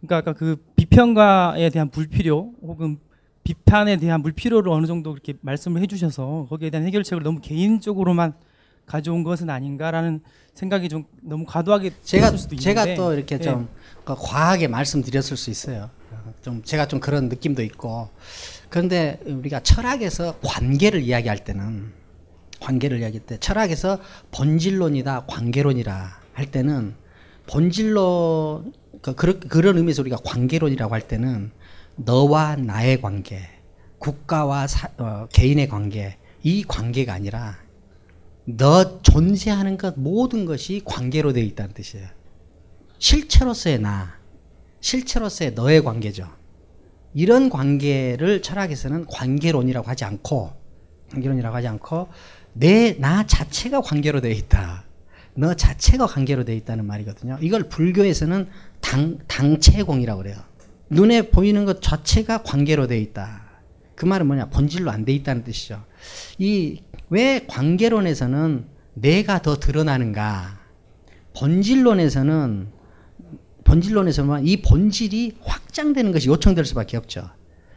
그러니까 아까 그 비평가에 대한 불필요 혹은 비판에 대한 불필요를 어느 정도 그렇게 말씀을 해주셔서 거기에 대한 해결책을 너무 개인적으로만 가져온 것은 아닌가라는 생각이 좀 너무 과도하게 제가 제가 또 이렇게 예. 좀그 과하게 말씀드렸을 수 있어요. 좀 제가 좀 그런 느낌도 있고 그런데 우리가 철학에서 관계를 이야기할 때는 관계를 이야기할 때 철학에서 본질론이다 관계론이라 할 때는 본질론 그 그런 그런 의미에서 우리가 관계론이라고 할 때는 너와 나의 관계, 국가와 사- 어, 개인의 관계 이 관계가 아니라 너 존재하는 것 모든 것이 관계로 되어 있다는 뜻이에요. 실체로서의 나, 실체로서의 너의 관계죠. 이런 관계를 철학에서는 관계론이라고 하지 않고 관계론이라고 하지 않고 내 나 자체가 관계로 되어 있다. 너 자체가 관계로 되어 있다는 말이거든요. 이걸 불교에서는 당 당체공이라고 그래요. 눈에 보이는 것 자체가 관계로 되어 있다. 그 말은 뭐냐? 본질로 안 돼 있다는 뜻이죠. 이 왜 관계론에서는 내가 더 드러나는가? 본질론에서는 본질론에서는 이 본질이 확장되는 것이 요청될 수밖에 없죠.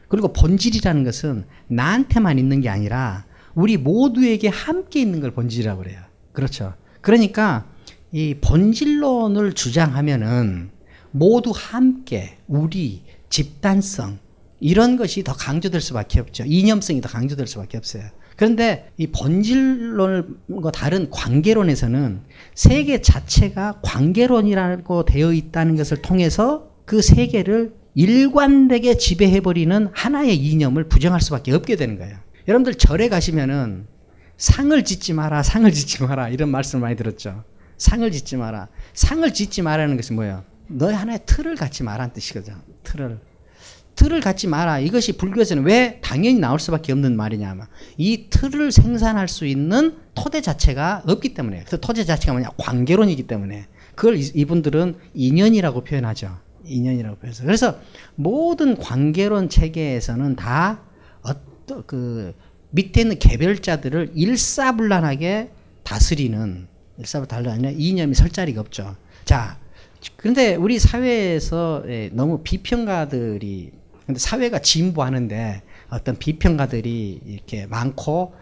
그리고 본질이라는 것은 나한테만 있는 게 아니라 우리 모두에게 함께 있는 걸 본질이라고 그래요. 그렇죠. 그러니까 이 본질론을 주장하면은 모두 함께 우리 집단성 이런 것이 더 강조될 수밖에 없죠. 이념성이 더 강조될 수밖에 없어요. 그런데 이 본질론과 다른 관계론에서는 세계 자체가 관계론이라고 되어 있다는 것을 통해서 그 세계를 일관되게 지배해버리는 하나의 이념을 부정할 수밖에 없게 되는 거예요. 여러분들 절에 가시면은 상을 짓지 마라, 상을 짓지 마라 이런 말씀 많이 들었죠. 상을 짓지 마라. 상을 짓지 마라는 것이 뭐예요? 너의 하나의 틀을 갖지 마라는 뜻이거든. 틀을. 틀을 갖지 마라. 이것이 불교에서는 왜 당연히 나올 수밖에 없는 말이냐면 이 틀을 생산할 수 있는 토대 자체가 없기 때문에 그 토대 자체가 뭐냐 관계론이기 때문에 그걸 이- 이분들은 인연이라고 표현하죠. 인연이라고 표현해서 그래서 모든 관계론 체계에서는 다 어떤 그 밑에 있는 개별자들을 일사불란하게 다스리는 일사불란하게 이념이 설 자리가 없죠. 자, 그런데 우리 사회에서 예, 너무 비평가들이 근데 사회가 진보하는데 어떤 비평가들이 이렇게 많고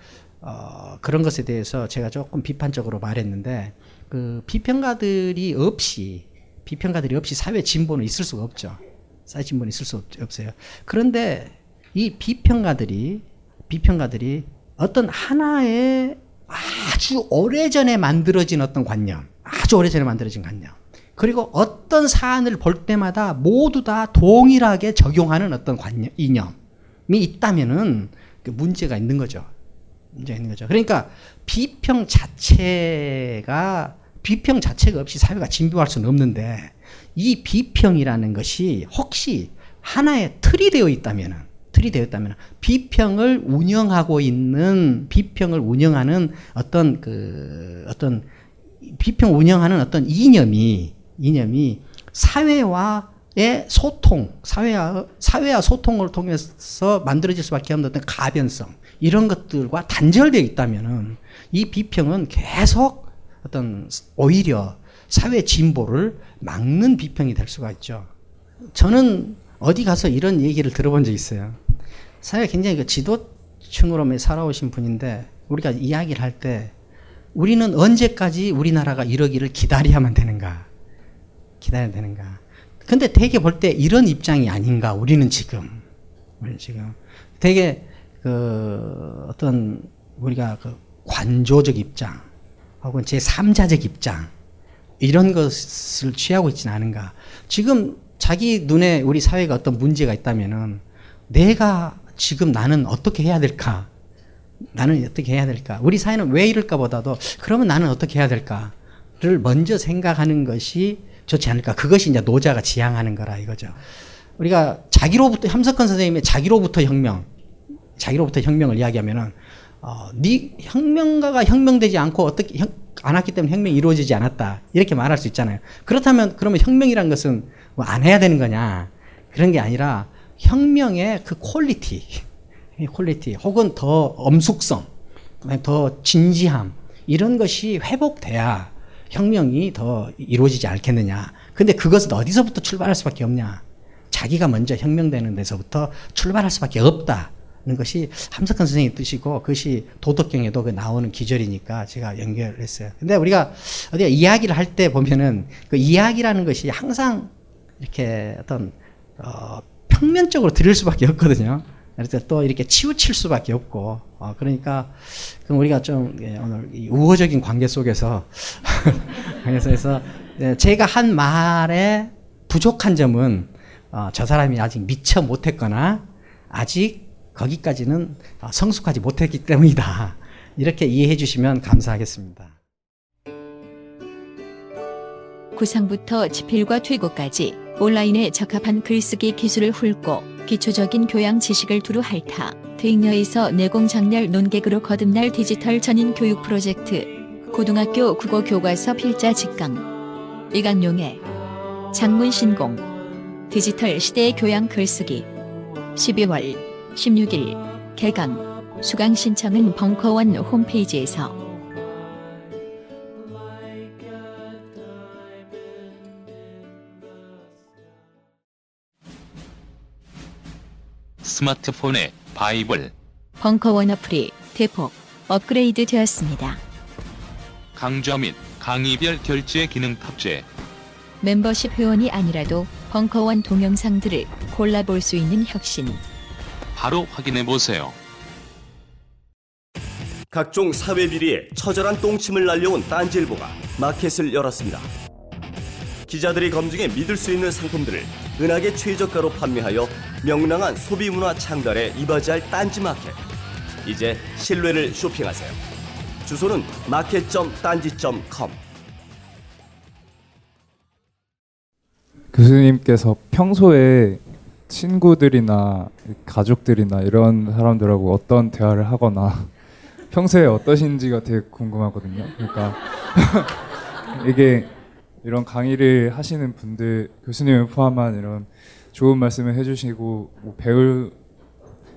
어, 그런 것에 대해서 제가 조금 비판적으로 말했는데 그 비평가들이 없이 비평가들이 없이 사회 진보는 있을 수가 없죠. 사회 진보는 있을 수 없, 없어요. 그런데 이 비평가들이 비평가들이 어떤 하나의 아주 오래전에 만들어진 어떤 관념, 아주 오래전에 만들어진 관념. 그리고 어떤 사안을 볼 때마다 모두 다 동일하게 적용하는 어떤 관념, 이념이 있다면은 그 문제가 있는 거죠. 문제가 있는 거죠. 그러니까 비평 자체가 비평 자체가 없이 사회가 진보할 수는 없는데 이 비평이라는 것이 혹시 하나의 틀이 되어 있다면은 틀이 되어 있다면 비평을 운영하고 있는 비평을 운영하는 어떤 그 어떤 비평 운영하는 어떤 이념이 이념이 사회와의 소통, 사회와 사회와 소통을 통해서 만들어질 수밖에 없는 어떤 가변성 이런 것들과 단절되어 있다면은 이 비평은 계속 어떤 오히려 사회 진보를 막는 비평이 될 수가 있죠. 저는 어디 가서 이런 얘기를 들어본 적 있어요. 사회 굉장히 그 지도층으로 살아오신 분인데 우리가 이야기를 할 때 우리는 언제까지 우리나라가 이러기를 기다려야만 되는가? 기다려야 되는가? 근데 되게 볼 때 이런 입장이 아닌가? 우리는 지금. 우리는 지금. 되게 그 어떤 우리가 그 관조적 입장 혹은 제3자적 입장 이런 것을 취하고 있지는 않은가? 지금 자기 눈에 우리 사회가 어떤 문제가 있다면은 내가 지금 나는 어떻게 해야 될까? 나는 어떻게 해야 될까? 우리 사회는 왜 이럴까 보다도 그러면 나는 어떻게 해야 될까를 먼저 생각하는 것이 좋지 않을까? 그것이 이제 노자가 지향하는 거라 이거죠. 우리가 자기로부터 함석헌 선생님의 자기로부터 혁명, 자기로부터 혁명을 이야기하면은 어, 네 혁명가가 혁명되지 않고 어떻게 혁, 안 했기 때문에 혁명이 이루어지지 않았다 이렇게 말할 수 있잖아요. 그렇다면 그러면 혁명이란 것은 뭐 안 해야 되는 거냐 그런 게 아니라 혁명의 그 퀄리티, 이 퀄리티 혹은 더 엄숙성, 더 진지함 이런 것이 회복돼야 혁명이 더 이루어지지 않겠느냐. 근데 그것은 어디서부터 출발할 수밖에 없냐. 자기가 먼저 혁명되는 데서부터 출발할 수밖에 없다. 는 것이 함석헌 선생의 뜻이고 그것이 도덕경에도 그 나오는 구절이니까 제가 연결을 했어요. 근데 우리가 어디가 이야기를 할 때 보면은 그 이야기라는 것이 항상 이렇게 어떤 어 평면적으로 들을 수밖에 없거든요. 그래서 또 이렇게 치우칠 수밖에 없고 어 그러니까 그럼 우리가 좀 예, 오늘 이 우호적인 관계 속에서 그래서 예, 제가 한 말에 부족한 점은 어, 저 사람이 아직 미처 못했거나 아직 거기까지는 어, 성숙하지 못했기 때문이다. 이렇게 이해해 주시면 감사하겠습니다. 구상부터 지필과 퇴고까지 온라인에 적합한 글쓰기 기술을 훑고 기초적인 교양 지식을 두루 핥아 대잉여에서 내공 장렬 논객으로 거듭날 디지털 전인 교육 프로젝트 고등학교 국어 교과서 필자 직강. 이강용의 장문 신공. 디지털 시대의 교양 글쓰기. 12월 16일 개강. 수강 신청은 벙커원 홈페이지에서 스마트폰에 바이블, 벙커원 어플이 대폭 업그레이드 되었습니다. 강좌 및 강의별 결제 기능 탑재. 멤버십 회원이 아니라도 벙커원 동영상들을 골라볼 수 있는 혁신. 바로 확인해 보세요. 각종 사회 비리에 처절한 똥침을 날려온 딴지일보가 마켓을 열었습니다. 기자들이 검증해 믿을 수 있는 상품들을 은하계 최저가로 판매하여 명랑한 소비 문화 창달에 이바지할 딴지 마켓. 이제 신뢰를 쇼핑하세요. 주소는 마켓.딴지.com. 교수님께서 평소에 친구들이나 가족들이나 이런 사람들하고 어떤 대화를 하거나 평소에 어떠신지가 되게 궁금하거든요. 그러니까 이게 이런 강의를 하시는 분들 교수님을 포함한 이런 좋은 말씀을 해주시고 뭐 배울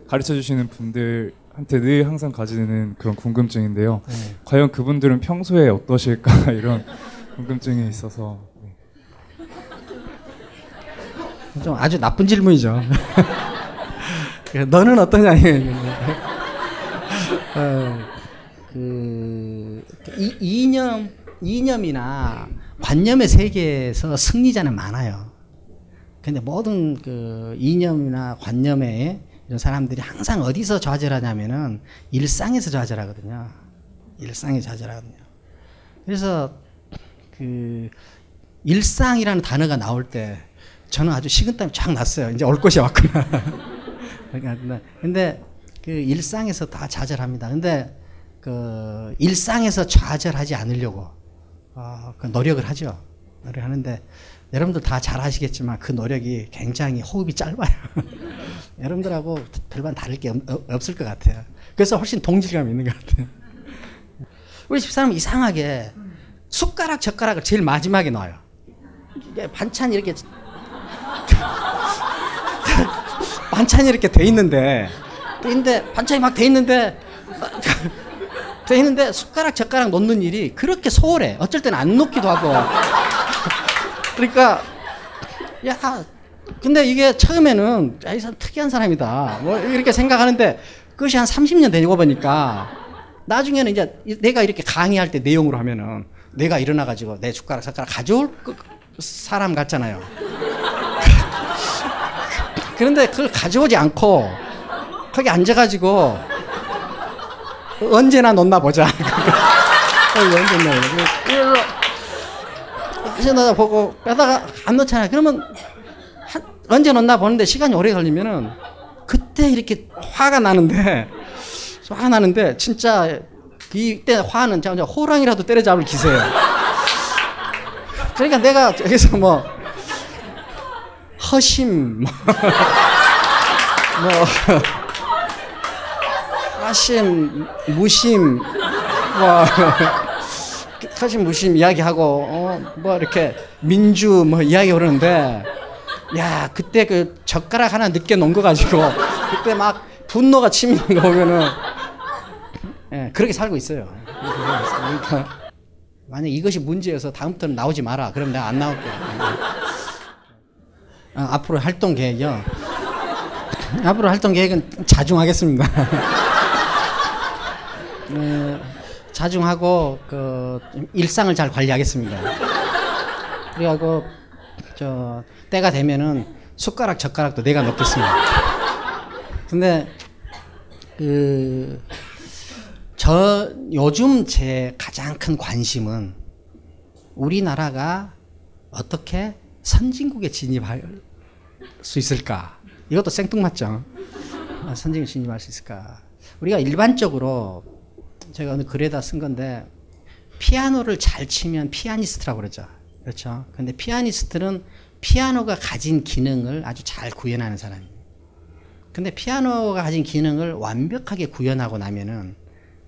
가르쳐 주시는 분들한테 늘 항상 가지는 그런 궁금증인데요. 네. 과연 그분들은 평소에 어떠실까 이런 궁금증이 있어서 좀 아주 나쁜 질문이죠. 너는 어떠냐 어, 그 이, 이념 이념이나 관념의 세계에서 승리자는 많아요. 근데 모든 그 이념이나 관념에 이런 사람들이 항상 어디서 좌절하냐면은 일상에서 좌절하거든요. 일상에 좌절하거든요. 그래서 그 일상이라는 단어가 나올 때 저는 아주 식은땀이 쫙 났어요. 이제 올 것이 왔구나. 그러니까 근데 그 일상에서 다 좌절합니다. 근데 그 일상에서 좌절하지 않으려고 어, 그 노력을 하죠. 노력 하는데 여러분들 다 잘 아시겠지만 그 노력이 굉장히 호흡이 짧아요. 여러분들하고 별반 다를 게 없, 을것 같아요. 그래서 훨씬 동질감이 있는 것 같아요. 우리 집사람 이상하게 숟가락 젓가락을 제일 마지막에 놔요. 반찬이 이렇게 반찬이 이렇게 돼 있는데 근데 반찬이 막 돼 있는데 돼 있는데 숟가락 젓가락 놓는 일이 그렇게 소홀해. 어쩔 때는 안 놓기도 하고. 그러니까 야 근데 이게 처음에는 야, 이 사람 특이한 사람이다. 뭐 이렇게 생각하는데 그것이 한 30년 되고 보니까 나중에는 이제 내가 이렇게 강의할 때 내용으로 하면은 내가 일어나 가지고 내 숟가락 젓가락 가져올 그 사람 같잖아요. 그런데 그걸 가져오지 않고 거기 앉아 가지고 언제나 놓나 보자. 언제나 이래서 나 보고 빼다가 안 놓잖아요. 그러면 한, 언제 놓나 보는데 시간이 오래 걸리면은 그때 이렇게 화가 나는데 화가 나는데 진짜 이때 화는 제가 호랑이라도 때려잡을 기세예요. 그러니까 내가 여기서 뭐 허심 뭐, 뭐 하심 무심 뭐 하심 무심 이야기하고 어, 뭐 이렇게 민주 뭐 이야기 그러는데 야 그때 그 젓가락 하나 늦게 놓은 거 가지고 그때 막 분노가 치미는 거 보면은 예, 그렇게 살고 있어요. 그러니까 만약 이것이 문제여서 다음부터는 나오지 마라. 그럼 내가 안 나올 거야. 아, 앞으로 활동 계획이요. 앞으로 활동 계획은 자중하겠습니다. 어, 자중하고 그 일상을 잘 관리하겠습니다. 그리고 저 때가 되면은 숟가락 젓가락도 내가 넣겠습니다. 근데 그 저 요즘 제 가장 큰 관심은 우리나라가 어떻게 선진국에 진입할 수 있을까? 이것도 생뚱맞죠. 아, 선진국에 진입할 수 있을까? 우리가 일반적으로 제가 어느 글에다 쓴 건데 피아노를 잘 치면 피아니스트라고 그러죠. 그렇죠. 근데 피아니스트는 피아노가 가진 기능을 아주 잘 구현하는 사람이에요. 근데 피아노가 가진 기능을 완벽하게 구현하고 나면은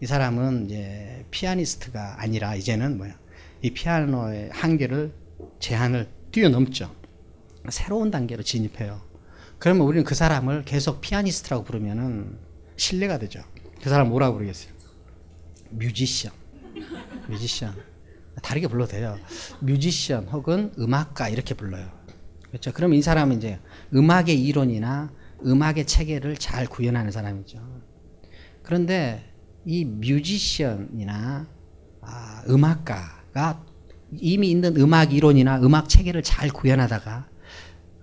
이 사람은 이제 피아니스트가 아니라 이제는 뭐야. 이 피아노의 한계를 제한을 뛰어넘죠. 새로운 단계로 진입해요. 그러면 우리는 그 사람을 계속 피아니스트라고 부르면은 신뢰가 되죠. 그 사람 뭐라고 부르겠어요? 뮤지션. 뮤지션. 다르게 불러도 돼요. 뮤지션 혹은 음악가 이렇게 불러요. 그렇죠. 그럼 이 사람은 이제 음악의 이론이나 음악의 체계를 잘 구현하는 사람이죠. 그런데 이 뮤지션이나 아, 음악가가 이미 있는 음악 이론이나 음악 체계를 잘 구현하다가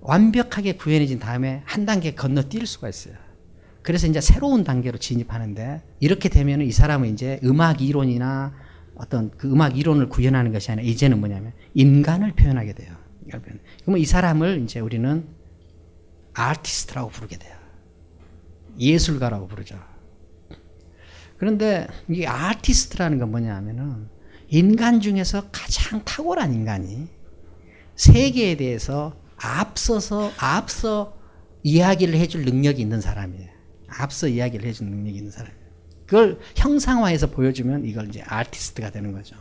완벽하게 구현해진 다음에 한 단계 건너뛸 수가 있어요. 그래서 이제 새로운 단계로 진입하는데 이렇게 되면 이 사람은 이제 음악 이론이나 어떤 그 음악 이론을 구현하는 것이 아니라 이제는 뭐냐면 인간을 표현하게 돼요. 그러면 이 사람을 이제 우리는 아티스트라고 부르게 돼요. 예술가라고 부르죠. 그런데 이 아티스트라는 건 뭐냐 하면은 인간 중에서 가장 탁월한 인간이 세계에 대해서 앞서서 앞서 이야기를 해줄 능력이 있는 사람이에요. 앞서 이야기를 해줄 능력이 있는 사람이에요. 그걸 형상화해서 보여주면 이걸 이제 아티스트가 되는 거죠.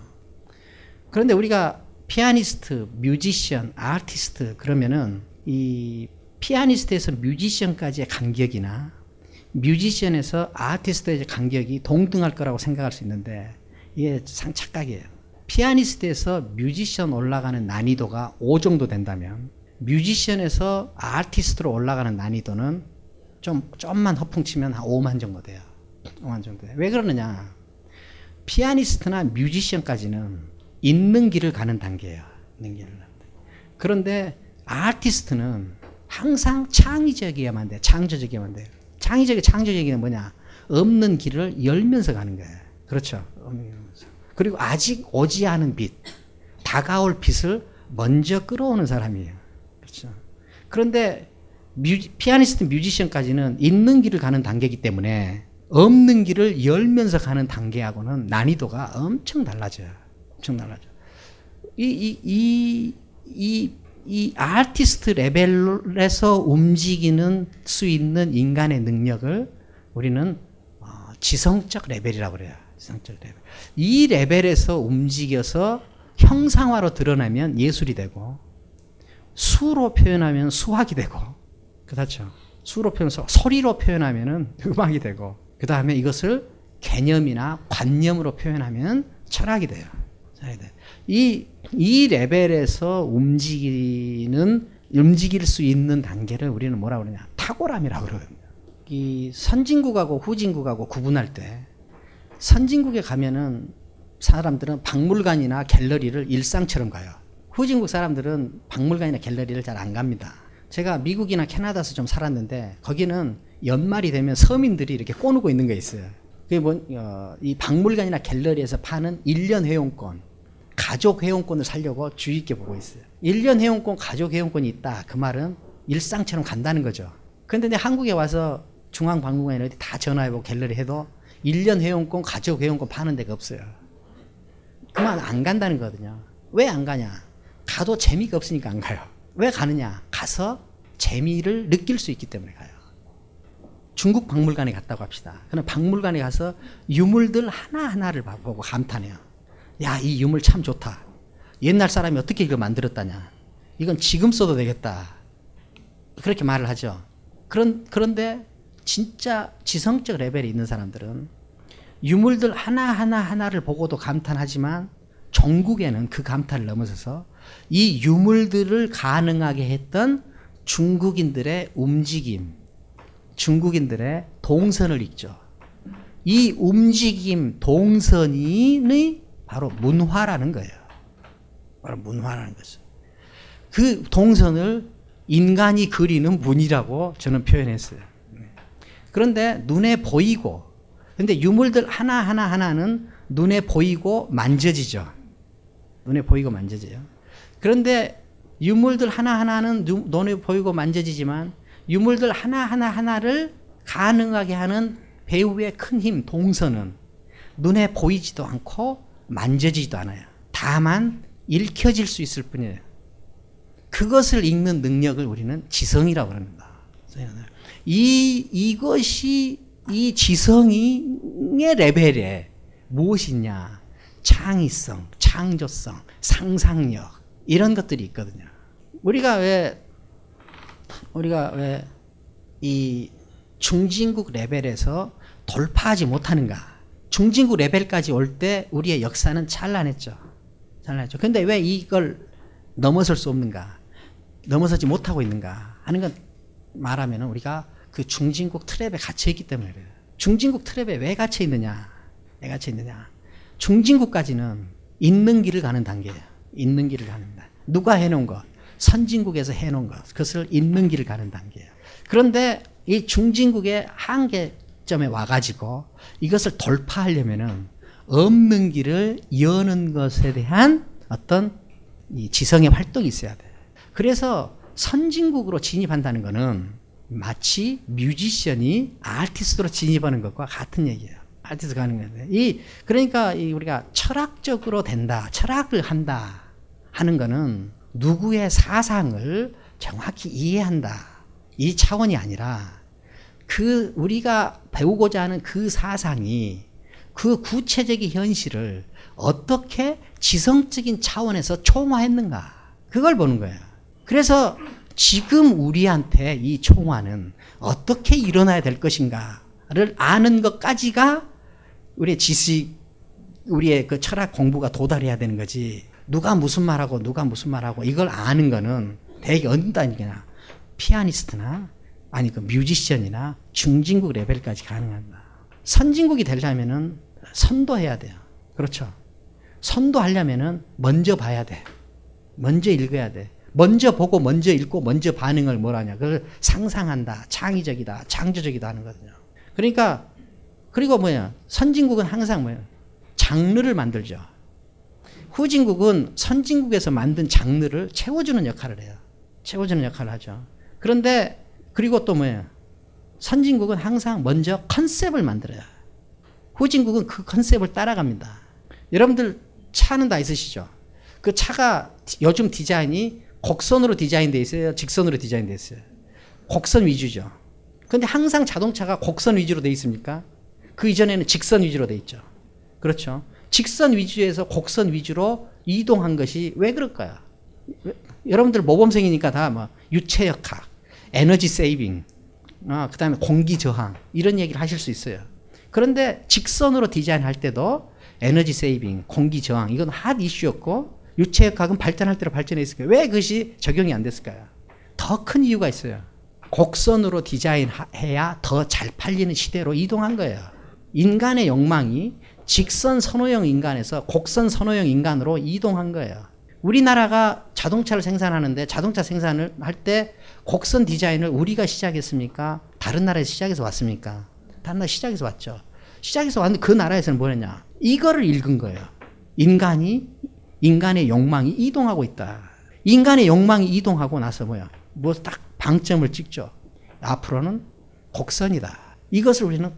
그런데 우리가 피아니스트, 뮤지션, 아티스트 그러면은 이 피아니스트에서 뮤지션까지의 간격이나 뮤지션에서 아티스트의 간격이 동등할 거라고 생각할 수 있는데 이게 상 착각이에요. 피아니스트에서 뮤지션 올라가는 난이도가 5 정도 된다면 뮤지션에서 아티스트로 올라가는 난이도는 좀 좀만 허풍치면 한 5만 정도 돼요. 5만 정도 돼요. 왜 그러느냐? 피아니스트나 뮤지션까지는 있는 길을 가는 단계예요. 있는 길을. 그런데 아티스트는 항상 창의적이어야만 돼. 창조적이어야만 돼. 창의적이 창조적이는 뭐냐? 없는 길을 열면서 가는 거예요. 그렇죠. 그리고 아직 오지 않은 빛, 다가올 빛을 먼저 끌어오는 사람이에요. 그렇죠. 그런데 뮤, 피아니스트 뮤지션까지는 있는 길을 가는 단계이기 때문에 없는 길을 열면서 가는 단계하고는 난이도가 엄청 달라져요. 엄청 달라져. 이, 이, 이, 이, 이 아티스트 레벨에서 움직이는 수 있는 인간의 능력을 우리는 어, 지성적 레벨이라고 그래요. 지성적 레벨. 이 레벨에서 움직여서 형상화로 드러나면 예술이 되고 수로 표현하면 수학이 되고 그렇죠. 수로 표현해서 소리로 표현하면 음악이 되고 그 다음에 이것을 개념이나 관념으로 표현하면 철학이 돼요. 이, 이 레벨에서 움직이는, 움직일 수 있는 단계를 우리는 뭐라 그러냐. 탁월함이라고 그러거든요. 이 선진국하고 후진국하고 구분할 때 선진국에 가면은 사람들은 박물관이나 갤러리를 일상처럼 가요. 후진국 사람들은 박물관이나 갤러리를 잘 안 갑니다. 제가 미국이나 캐나다에서 좀 살았는데 거기는 연말이 되면 서민들이 이렇게 꼬누고 있는 게 있어요. 그게 뭐, 어, 이 박물관이나 갤러리에서 파는 1년 회원권, 가족 회원권을 살려고 주의 있게 보고 있어요. 1년 회원권, 가족 회원권이 있다. 그 말은 일상처럼 간다는 거죠. 그런데 한국에 와서 중앙박물관에 어디 다 전화해보고 갤러리 해도 1년 회원권, 가족 회원권 파는 데가 없어요. 그만 안 간다는 거거든요. 왜 안 가냐? 가도 재미가 없으니까 안 가요. 왜 가느냐? 가서 재미를 느낄 수 있기 때문에 가요. 중국 박물관에 갔다고 합시다. 그럼 박물관에 가서 유물들 하나하나를 보고 감탄해요. 야, 이 유물 참 좋다. 옛날 사람이 어떻게 이걸 만들었다냐. 이건 지금 써도 되겠다. 그렇게 말을 하죠. 그런, 그런데 진짜 지성적 레벨이 있는 사람들은 유물들 하나하나 하나를 보고도 감탄하지만 전국에는 그 감탄을 넘어서서 이 유물들을 가능하게 했던 중국인들의 움직임, 중국인들의 동선을 읽죠. 이 움직임, 동선이 바로 문화라는 거예요. 바로 문화라는 거죠. 그 동선을 인간이 그리는 문이라고 저는 표현했어요. 그런데 눈에 보이고, 근데 유물들 하나하나 하나는 눈에 보이고 만져지죠. 눈에 보이고 만져져요. 그런데 유물들 하나하나는 눈에 보이고 만져지지만 유물들 하나하나 하나를 가능하게 하는 배우의 큰 힘, 동선은 눈에 보이지도 않고 만져지지도 않아요. 다만 읽혀질 수 있을 뿐이에요. 그것을 읽는 능력을 우리는 지성이라고 합니다. 이, 이것이 이 지성의 레벨에 무엇이냐? 창의성, 창조성, 상상력, 이런 것들이 있거든요. 우리가 왜, 우리가 왜 이 중진국 레벨에서 돌파하지 못하는가? 중진국 레벨까지 올 때 우리의 역사는 찬란했죠. 찬란했죠. 근데 왜 이걸 넘어설 수 없는가? 넘어서지 못하고 있는가? 하는 건 말하면 우리가 그 중진국 트랩에 갇혀 있기 때문에 그래요. 중진국 트랩에 왜 갇혀 있느냐? 왜 갇혀 있느냐? 중진국까지는 있는 길을 가는 단계예요. 있는 길을 가는 다. 누가 해놓은 것? 선진국에서 해놓은 것. 그것을 있는 길을 가는 단계예요. 그런데 이 중진국의 한계점에 와가지고 이것을 돌파하려면은 없는 길을 여는 것에 대한 어떤 이 지성의 활동이 있어야 돼. 그래서 선진국으로 진입한다는 것은 마치 뮤지션이 아티스트로 진입하는 것과 같은 얘기예요. 아티스트 가는 건데. 이, 그러니까 이 우리가 철학적으로 된다, 철학을 한다 하는 거는 누구의 사상을 정확히 이해한다. 이 차원이 아니라 그 우리가 배우고자 하는 그 사상이 그 구체적인 현실을 어떻게 지성적인 차원에서 총화했는가. 그걸 보는 거예요. 그래서 지금 우리한테 이 총화는 어떻게 일어나야 될 것인가를 아는 것까지가 우리의 지식, 우리의 그 철학 공부가 도달해야 되는 거지. 누가 무슨 말하고 누가 무슨 말하고 이걸 아는 거는 되게 언다니까 피아니스트나 아니 그 뮤지션이나 중진국 레벨까지 가능합니다. 선진국이 되려면은 선도해야 돼요. 그렇죠. 선도하려면은 먼저 봐야 돼. 먼저 읽어야 돼. 먼저 보고 먼저 읽고 먼저 반응을 뭐라냐. 그걸 상상한다. 창의적이다. 창조적이다 하는 거거든요. 그러니까 그리고 뭐야. 선진국은 항상 뭐야. 장르를 만들죠. 후진국은 선진국에서 만든 장르를 채워주는 역할을 해요. 채워주는 역할을 하죠. 그런데 그리고 또 뭐예요? 선진국은 항상 먼저 컨셉을 만들어요. 후진국은 그 컨셉을 따라갑니다. 여러분들 차는 다 있으시죠? 그 차가 요즘 디자인이 곡선으로 디자인되어 있어요? 직선으로 디자인되어 있어요? 곡선 위주죠. 근데 항상 자동차가 곡선 위주로 되어 있습니까? 그 이전에는 직선 위주로 되어 있죠. 그렇죠. 직선 위주에서 곡선 위주로 이동한 것이 왜 그럴까요? 여러분들 모범생이니까 다 뭐 유체역학, 에너지 세이빙, 아, 그 다음에 공기 저항 이런 얘기를 하실 수 있어요. 그런데 직선으로 디자인할 때도 에너지 세이빙, 공기 저항 이건 핫 이슈였고 유체역학은 발전할 대로 발전했을까요? 왜 그것이 적용이 안 됐을까요? 더 큰 이유가 있어요. 곡선으로 디자인해야 더 잘 팔리는 시대로 이동한 거예요. 인간의 욕망이 직선 선호형 인간에서 곡선 선호형 인간으로 이동한 거예요. 우리나라가 자동차를 생산하는데 자동차 생산을 할 때 곡선 디자인을 우리가 시작했습니까? 다른 나라에서 시작해서 왔습니까? 다른 나라 시작해서 왔죠. 시작해서 왔는데 그 나라에서는 뭐였냐? 이거를 읽은 거예요. 인간이 인간의 욕망이 이동하고 있다. 인간의 욕망이 이동하고 나서 뭐야? 뭐딱 방점을 찍죠. 앞으로는 곡선이다. 이것을 우리는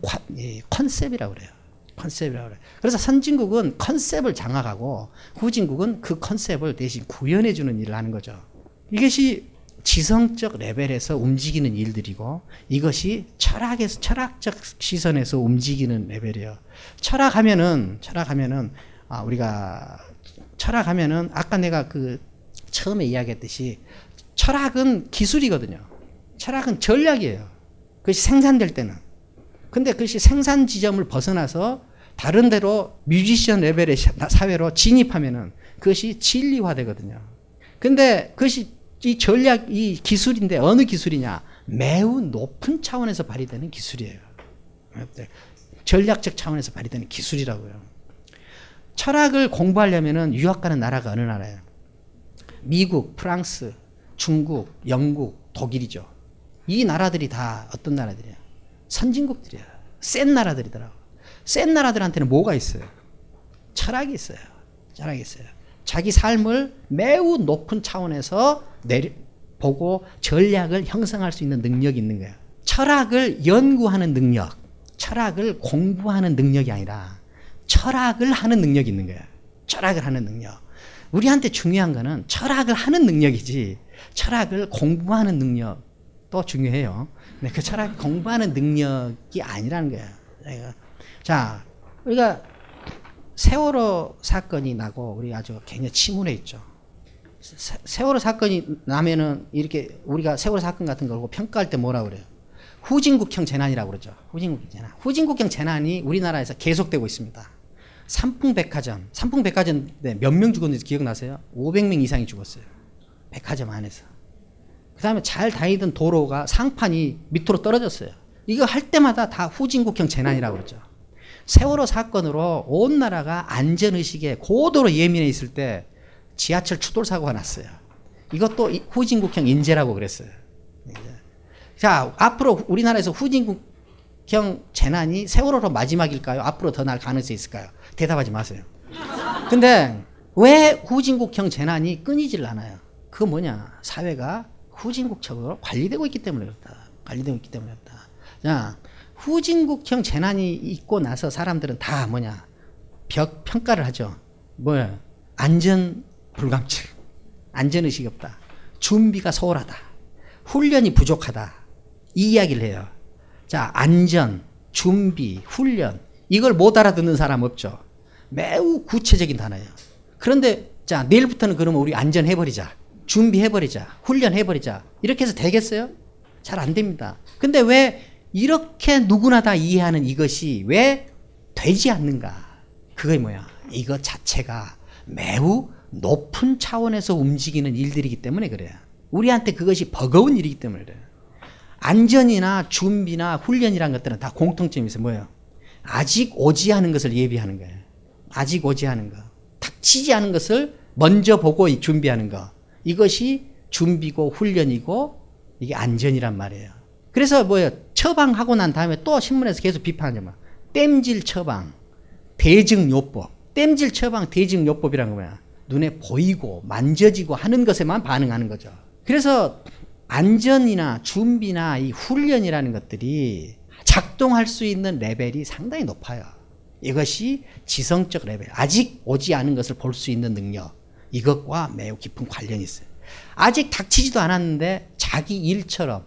컨 셉이라고 그래요. 컨셉이라고 그래요. 그래서 선진국은 컨셉을 장악하고 후진국은 그 컨셉을 대신 구현해 주는 일을 하는 거죠. 이것이 지성적 레벨에서 움직이는 일들이고 이것이 철학에서 철학적 시선에서 움직이는 레벨이에요. 철학하면은 철학하면은 아 우리가 철학하면은 아까 내가 그 처음에 이야기했듯이 철학은 기술이거든요. 철학은 전략이에요. 그것이 생산될 때는. 근데 그것이 생산 지점을 벗어나서 다른 데로 뮤지션 레벨의 사회로 진입하면은 그것이 진리화 되거든요. 근데 그것이 이 전략, 이 기술인데 어느 기술이냐? 매우 높은 차원에서 발휘되는 기술이에요. 전략적 차원에서 발휘되는 기술이라고요. 철학을 공부하려면은 유학 가는 나라가 어느 나라예요? 미국, 프랑스, 중국, 영국, 독일이죠. 이 나라들이 다 어떤 나라들이야? 선진국들이야. 센 나라들이더라고. 센 나라들한테는 뭐가 있어요? 철학이 있어요. 철학이 있어요. 자기 삶을 매우 높은 차원에서 내리, 보고 전략을 형성할 수 있는 능력이 있는 거예요. 철학을 연구하는 능력, 철학을 공부하는 능력이 아니라 철학을 하는 능력이 있는 거예요. 철학을 하는 능력. 우리한테 중요한 거는 철학을 하는 능력이지 철학을 공부하는 능력 도 중요해요. 근데 그 철학 공부하는 능력이 아니라는 거예요. 자, 우리가 세월호 사건이 나고 우리 아주 굉장히 침울해 있죠. 세월호 사건이 나면은 이렇게 우리가 세월호 사건 같은 걸 평가할 때 뭐라 그래요? 후진국형 재난이라고 그러죠. 후진국형 재난. 후진국형 재난이 우리나라에서 계속되고 있습니다. 삼풍백화점, 삼풍백화점 네, 몇명 죽었는지 기억나세요? 500명 이상이 죽었어요. 백화점 안에서. 그 다음에 잘 다니던 도로가 상판이 밑으로 떨어졌어요. 이거 할 때마다 다 후진국형 재난이라고 그러죠. 세월호 사건으로 온 나라가 안전의식에 고도로 예민해 있을 때 지하철 추돌 사고가 났어요. 이것도 후진국형 인재라고 그랬어요. 자, 앞으로 우리나라에서 후진국형 재난이 세월호로 마지막일까요? 앞으로 더 날 가능성이 있을까요? 대답하지 마세요. 근데 왜 후진국형 재난이 끊이질 않아요? 그 뭐냐? 사회가 후진국적으로 관리되고 있기 때문에 그렇다. 관리되고 있기 때문에 그렇다. 자, 후진국형 재난이 있고 나서 사람들은 다 뭐냐? 벽 평가를 하죠. 뭐야? 안전 불감증. 안전 의식이 없다. 준비가 소홀하다. 훈련이 부족하다. 이 이야기를 해요. 자, 안전, 준비, 훈련. 이걸 못 알아듣는 사람 없죠. 매우 구체적인 단어예요. 그런데 자, 내일부터는 그러면 우리 안전해버리자. 준비해버리자. 훈련해버리자. 이렇게 해서 되겠어요? 잘 안 됩니다. 근데 왜 이렇게 누구나 다 이해하는 이것이 왜 되지 않는가? 그게 뭐야? 이것 자체가 매우 높은 차원에서 움직이는 일들이기 때문에 그래요. 우리한테 그것이 버거운 일이기 때문에 그래요. 안전이나 준비나 훈련이란 것들은 다 공통점이 있어요. 뭐예요? 아직 오지 않은 것을 예비하는 거예요. 아직 오지 않은 거. 닥치지 않은 것을 먼저 보고 준비하는 거. 이것이 준비고 훈련이고 이게 안전이란 말이에요. 그래서 뭐예요? 처방하고 난 다음에 또 신문에서 계속 비판하죠. 뭐. 땜질 처방, 대증요법. 땜질 처방, 대증요법이란 거야. 눈에 보이고 만져지고 하는 것에만 반응하는 거죠. 그래서 안전이나 준비나 이 훈련이라는 것들이 작동할 수 있는 레벨이 상당히 높아요. 이것이 지성적 레벨, 아직 오지 않은 것을 볼 수 있는 능력, 이것과 매우 깊은 관련이 있어요. 아직 닥치지도 않았는데 자기 일처럼,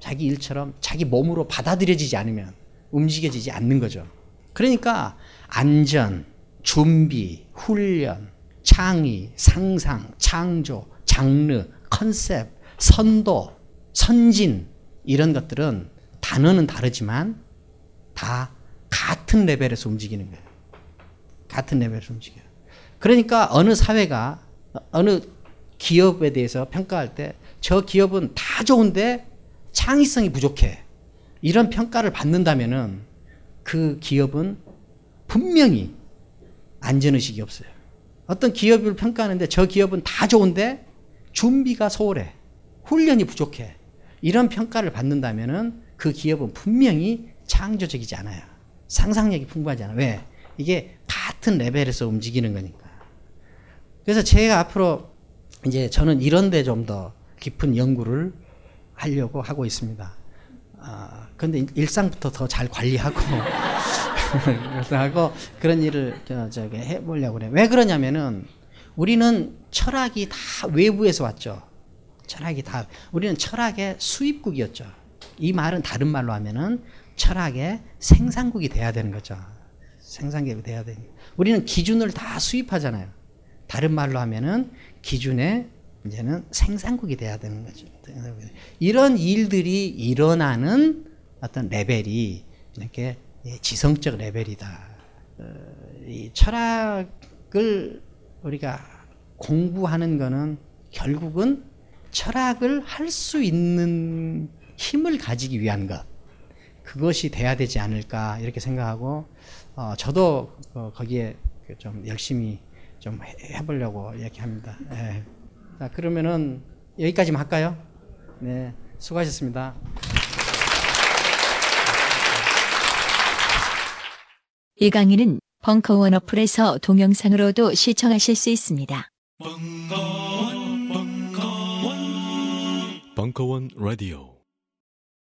자기 일처럼 자기 몸으로 받아들여지지 않으면 움직여지지 않는 거죠. 그러니까 안전, 준비, 훈련, 창의, 상상, 창조, 장르, 컨셉, 선도, 선진 이런 것들은 단어는 다르지만 다 같은 레벨에서 움직이는 거예요. 같은 레벨에서 움직여요. 그러니까 어느 사회가 어느 기업에 대해서 평가할 때 저 기업은 다 좋은데 창의성이 부족해. 이런 평가를 받는다면은 그 기업은 분명히 안전의식이 없어요. 어떤 기업을 평가하는데 저 기업은 다 좋은데 준비가 소홀해. 훈련이 부족해. 이런 평가를 받는다면은 그 기업은 분명히 창조적이지 않아요. 상상력이 풍부하지 않아요. 왜? 이게 같은 레벨에서 움직이는 거니까. 그래서 제가 앞으로 이제 저는 이런 데 좀 더 깊은 연구를 하려고 하고 있습니다. 아, 근데 일상부터 더 잘 관리하고, 하고 그런 일을 저, 저기 해보려고 그래요. 왜 그러냐면은 우리는 철학이 다 외부에서 왔죠. 철학이 다, 우리는 철학의 수입국이었죠. 이 말은 다른 말로 하면은 철학의 생산국이 돼야 되는 거죠. 생산국이 돼야 되는. 우리는 기준을 다 수입하잖아요. 다른 말로 하면은 기준의 이제는 생산국이 돼야 되는 거죠. 이런 일들이 일어나는 어떤 레벨이 이렇게 지성적 레벨이다. 어, 이 철학을 우리가 공부하는 거는 결국은 철학을 할 수 있는 힘을 가지기 위한 것 그것이 돼야 되지 않을까 이렇게 생각하고 어, 저도 어, 거기에 그좀 열심히 좀 해- 해보려고 얘기합니다. 예. 자 그러면은 여기까지만 할까요? 네, 수고하셨습니다. 이 강의는 벙커원 어플에서 동영상으로도 시청하실 수 있습니다. 벙커원 라디오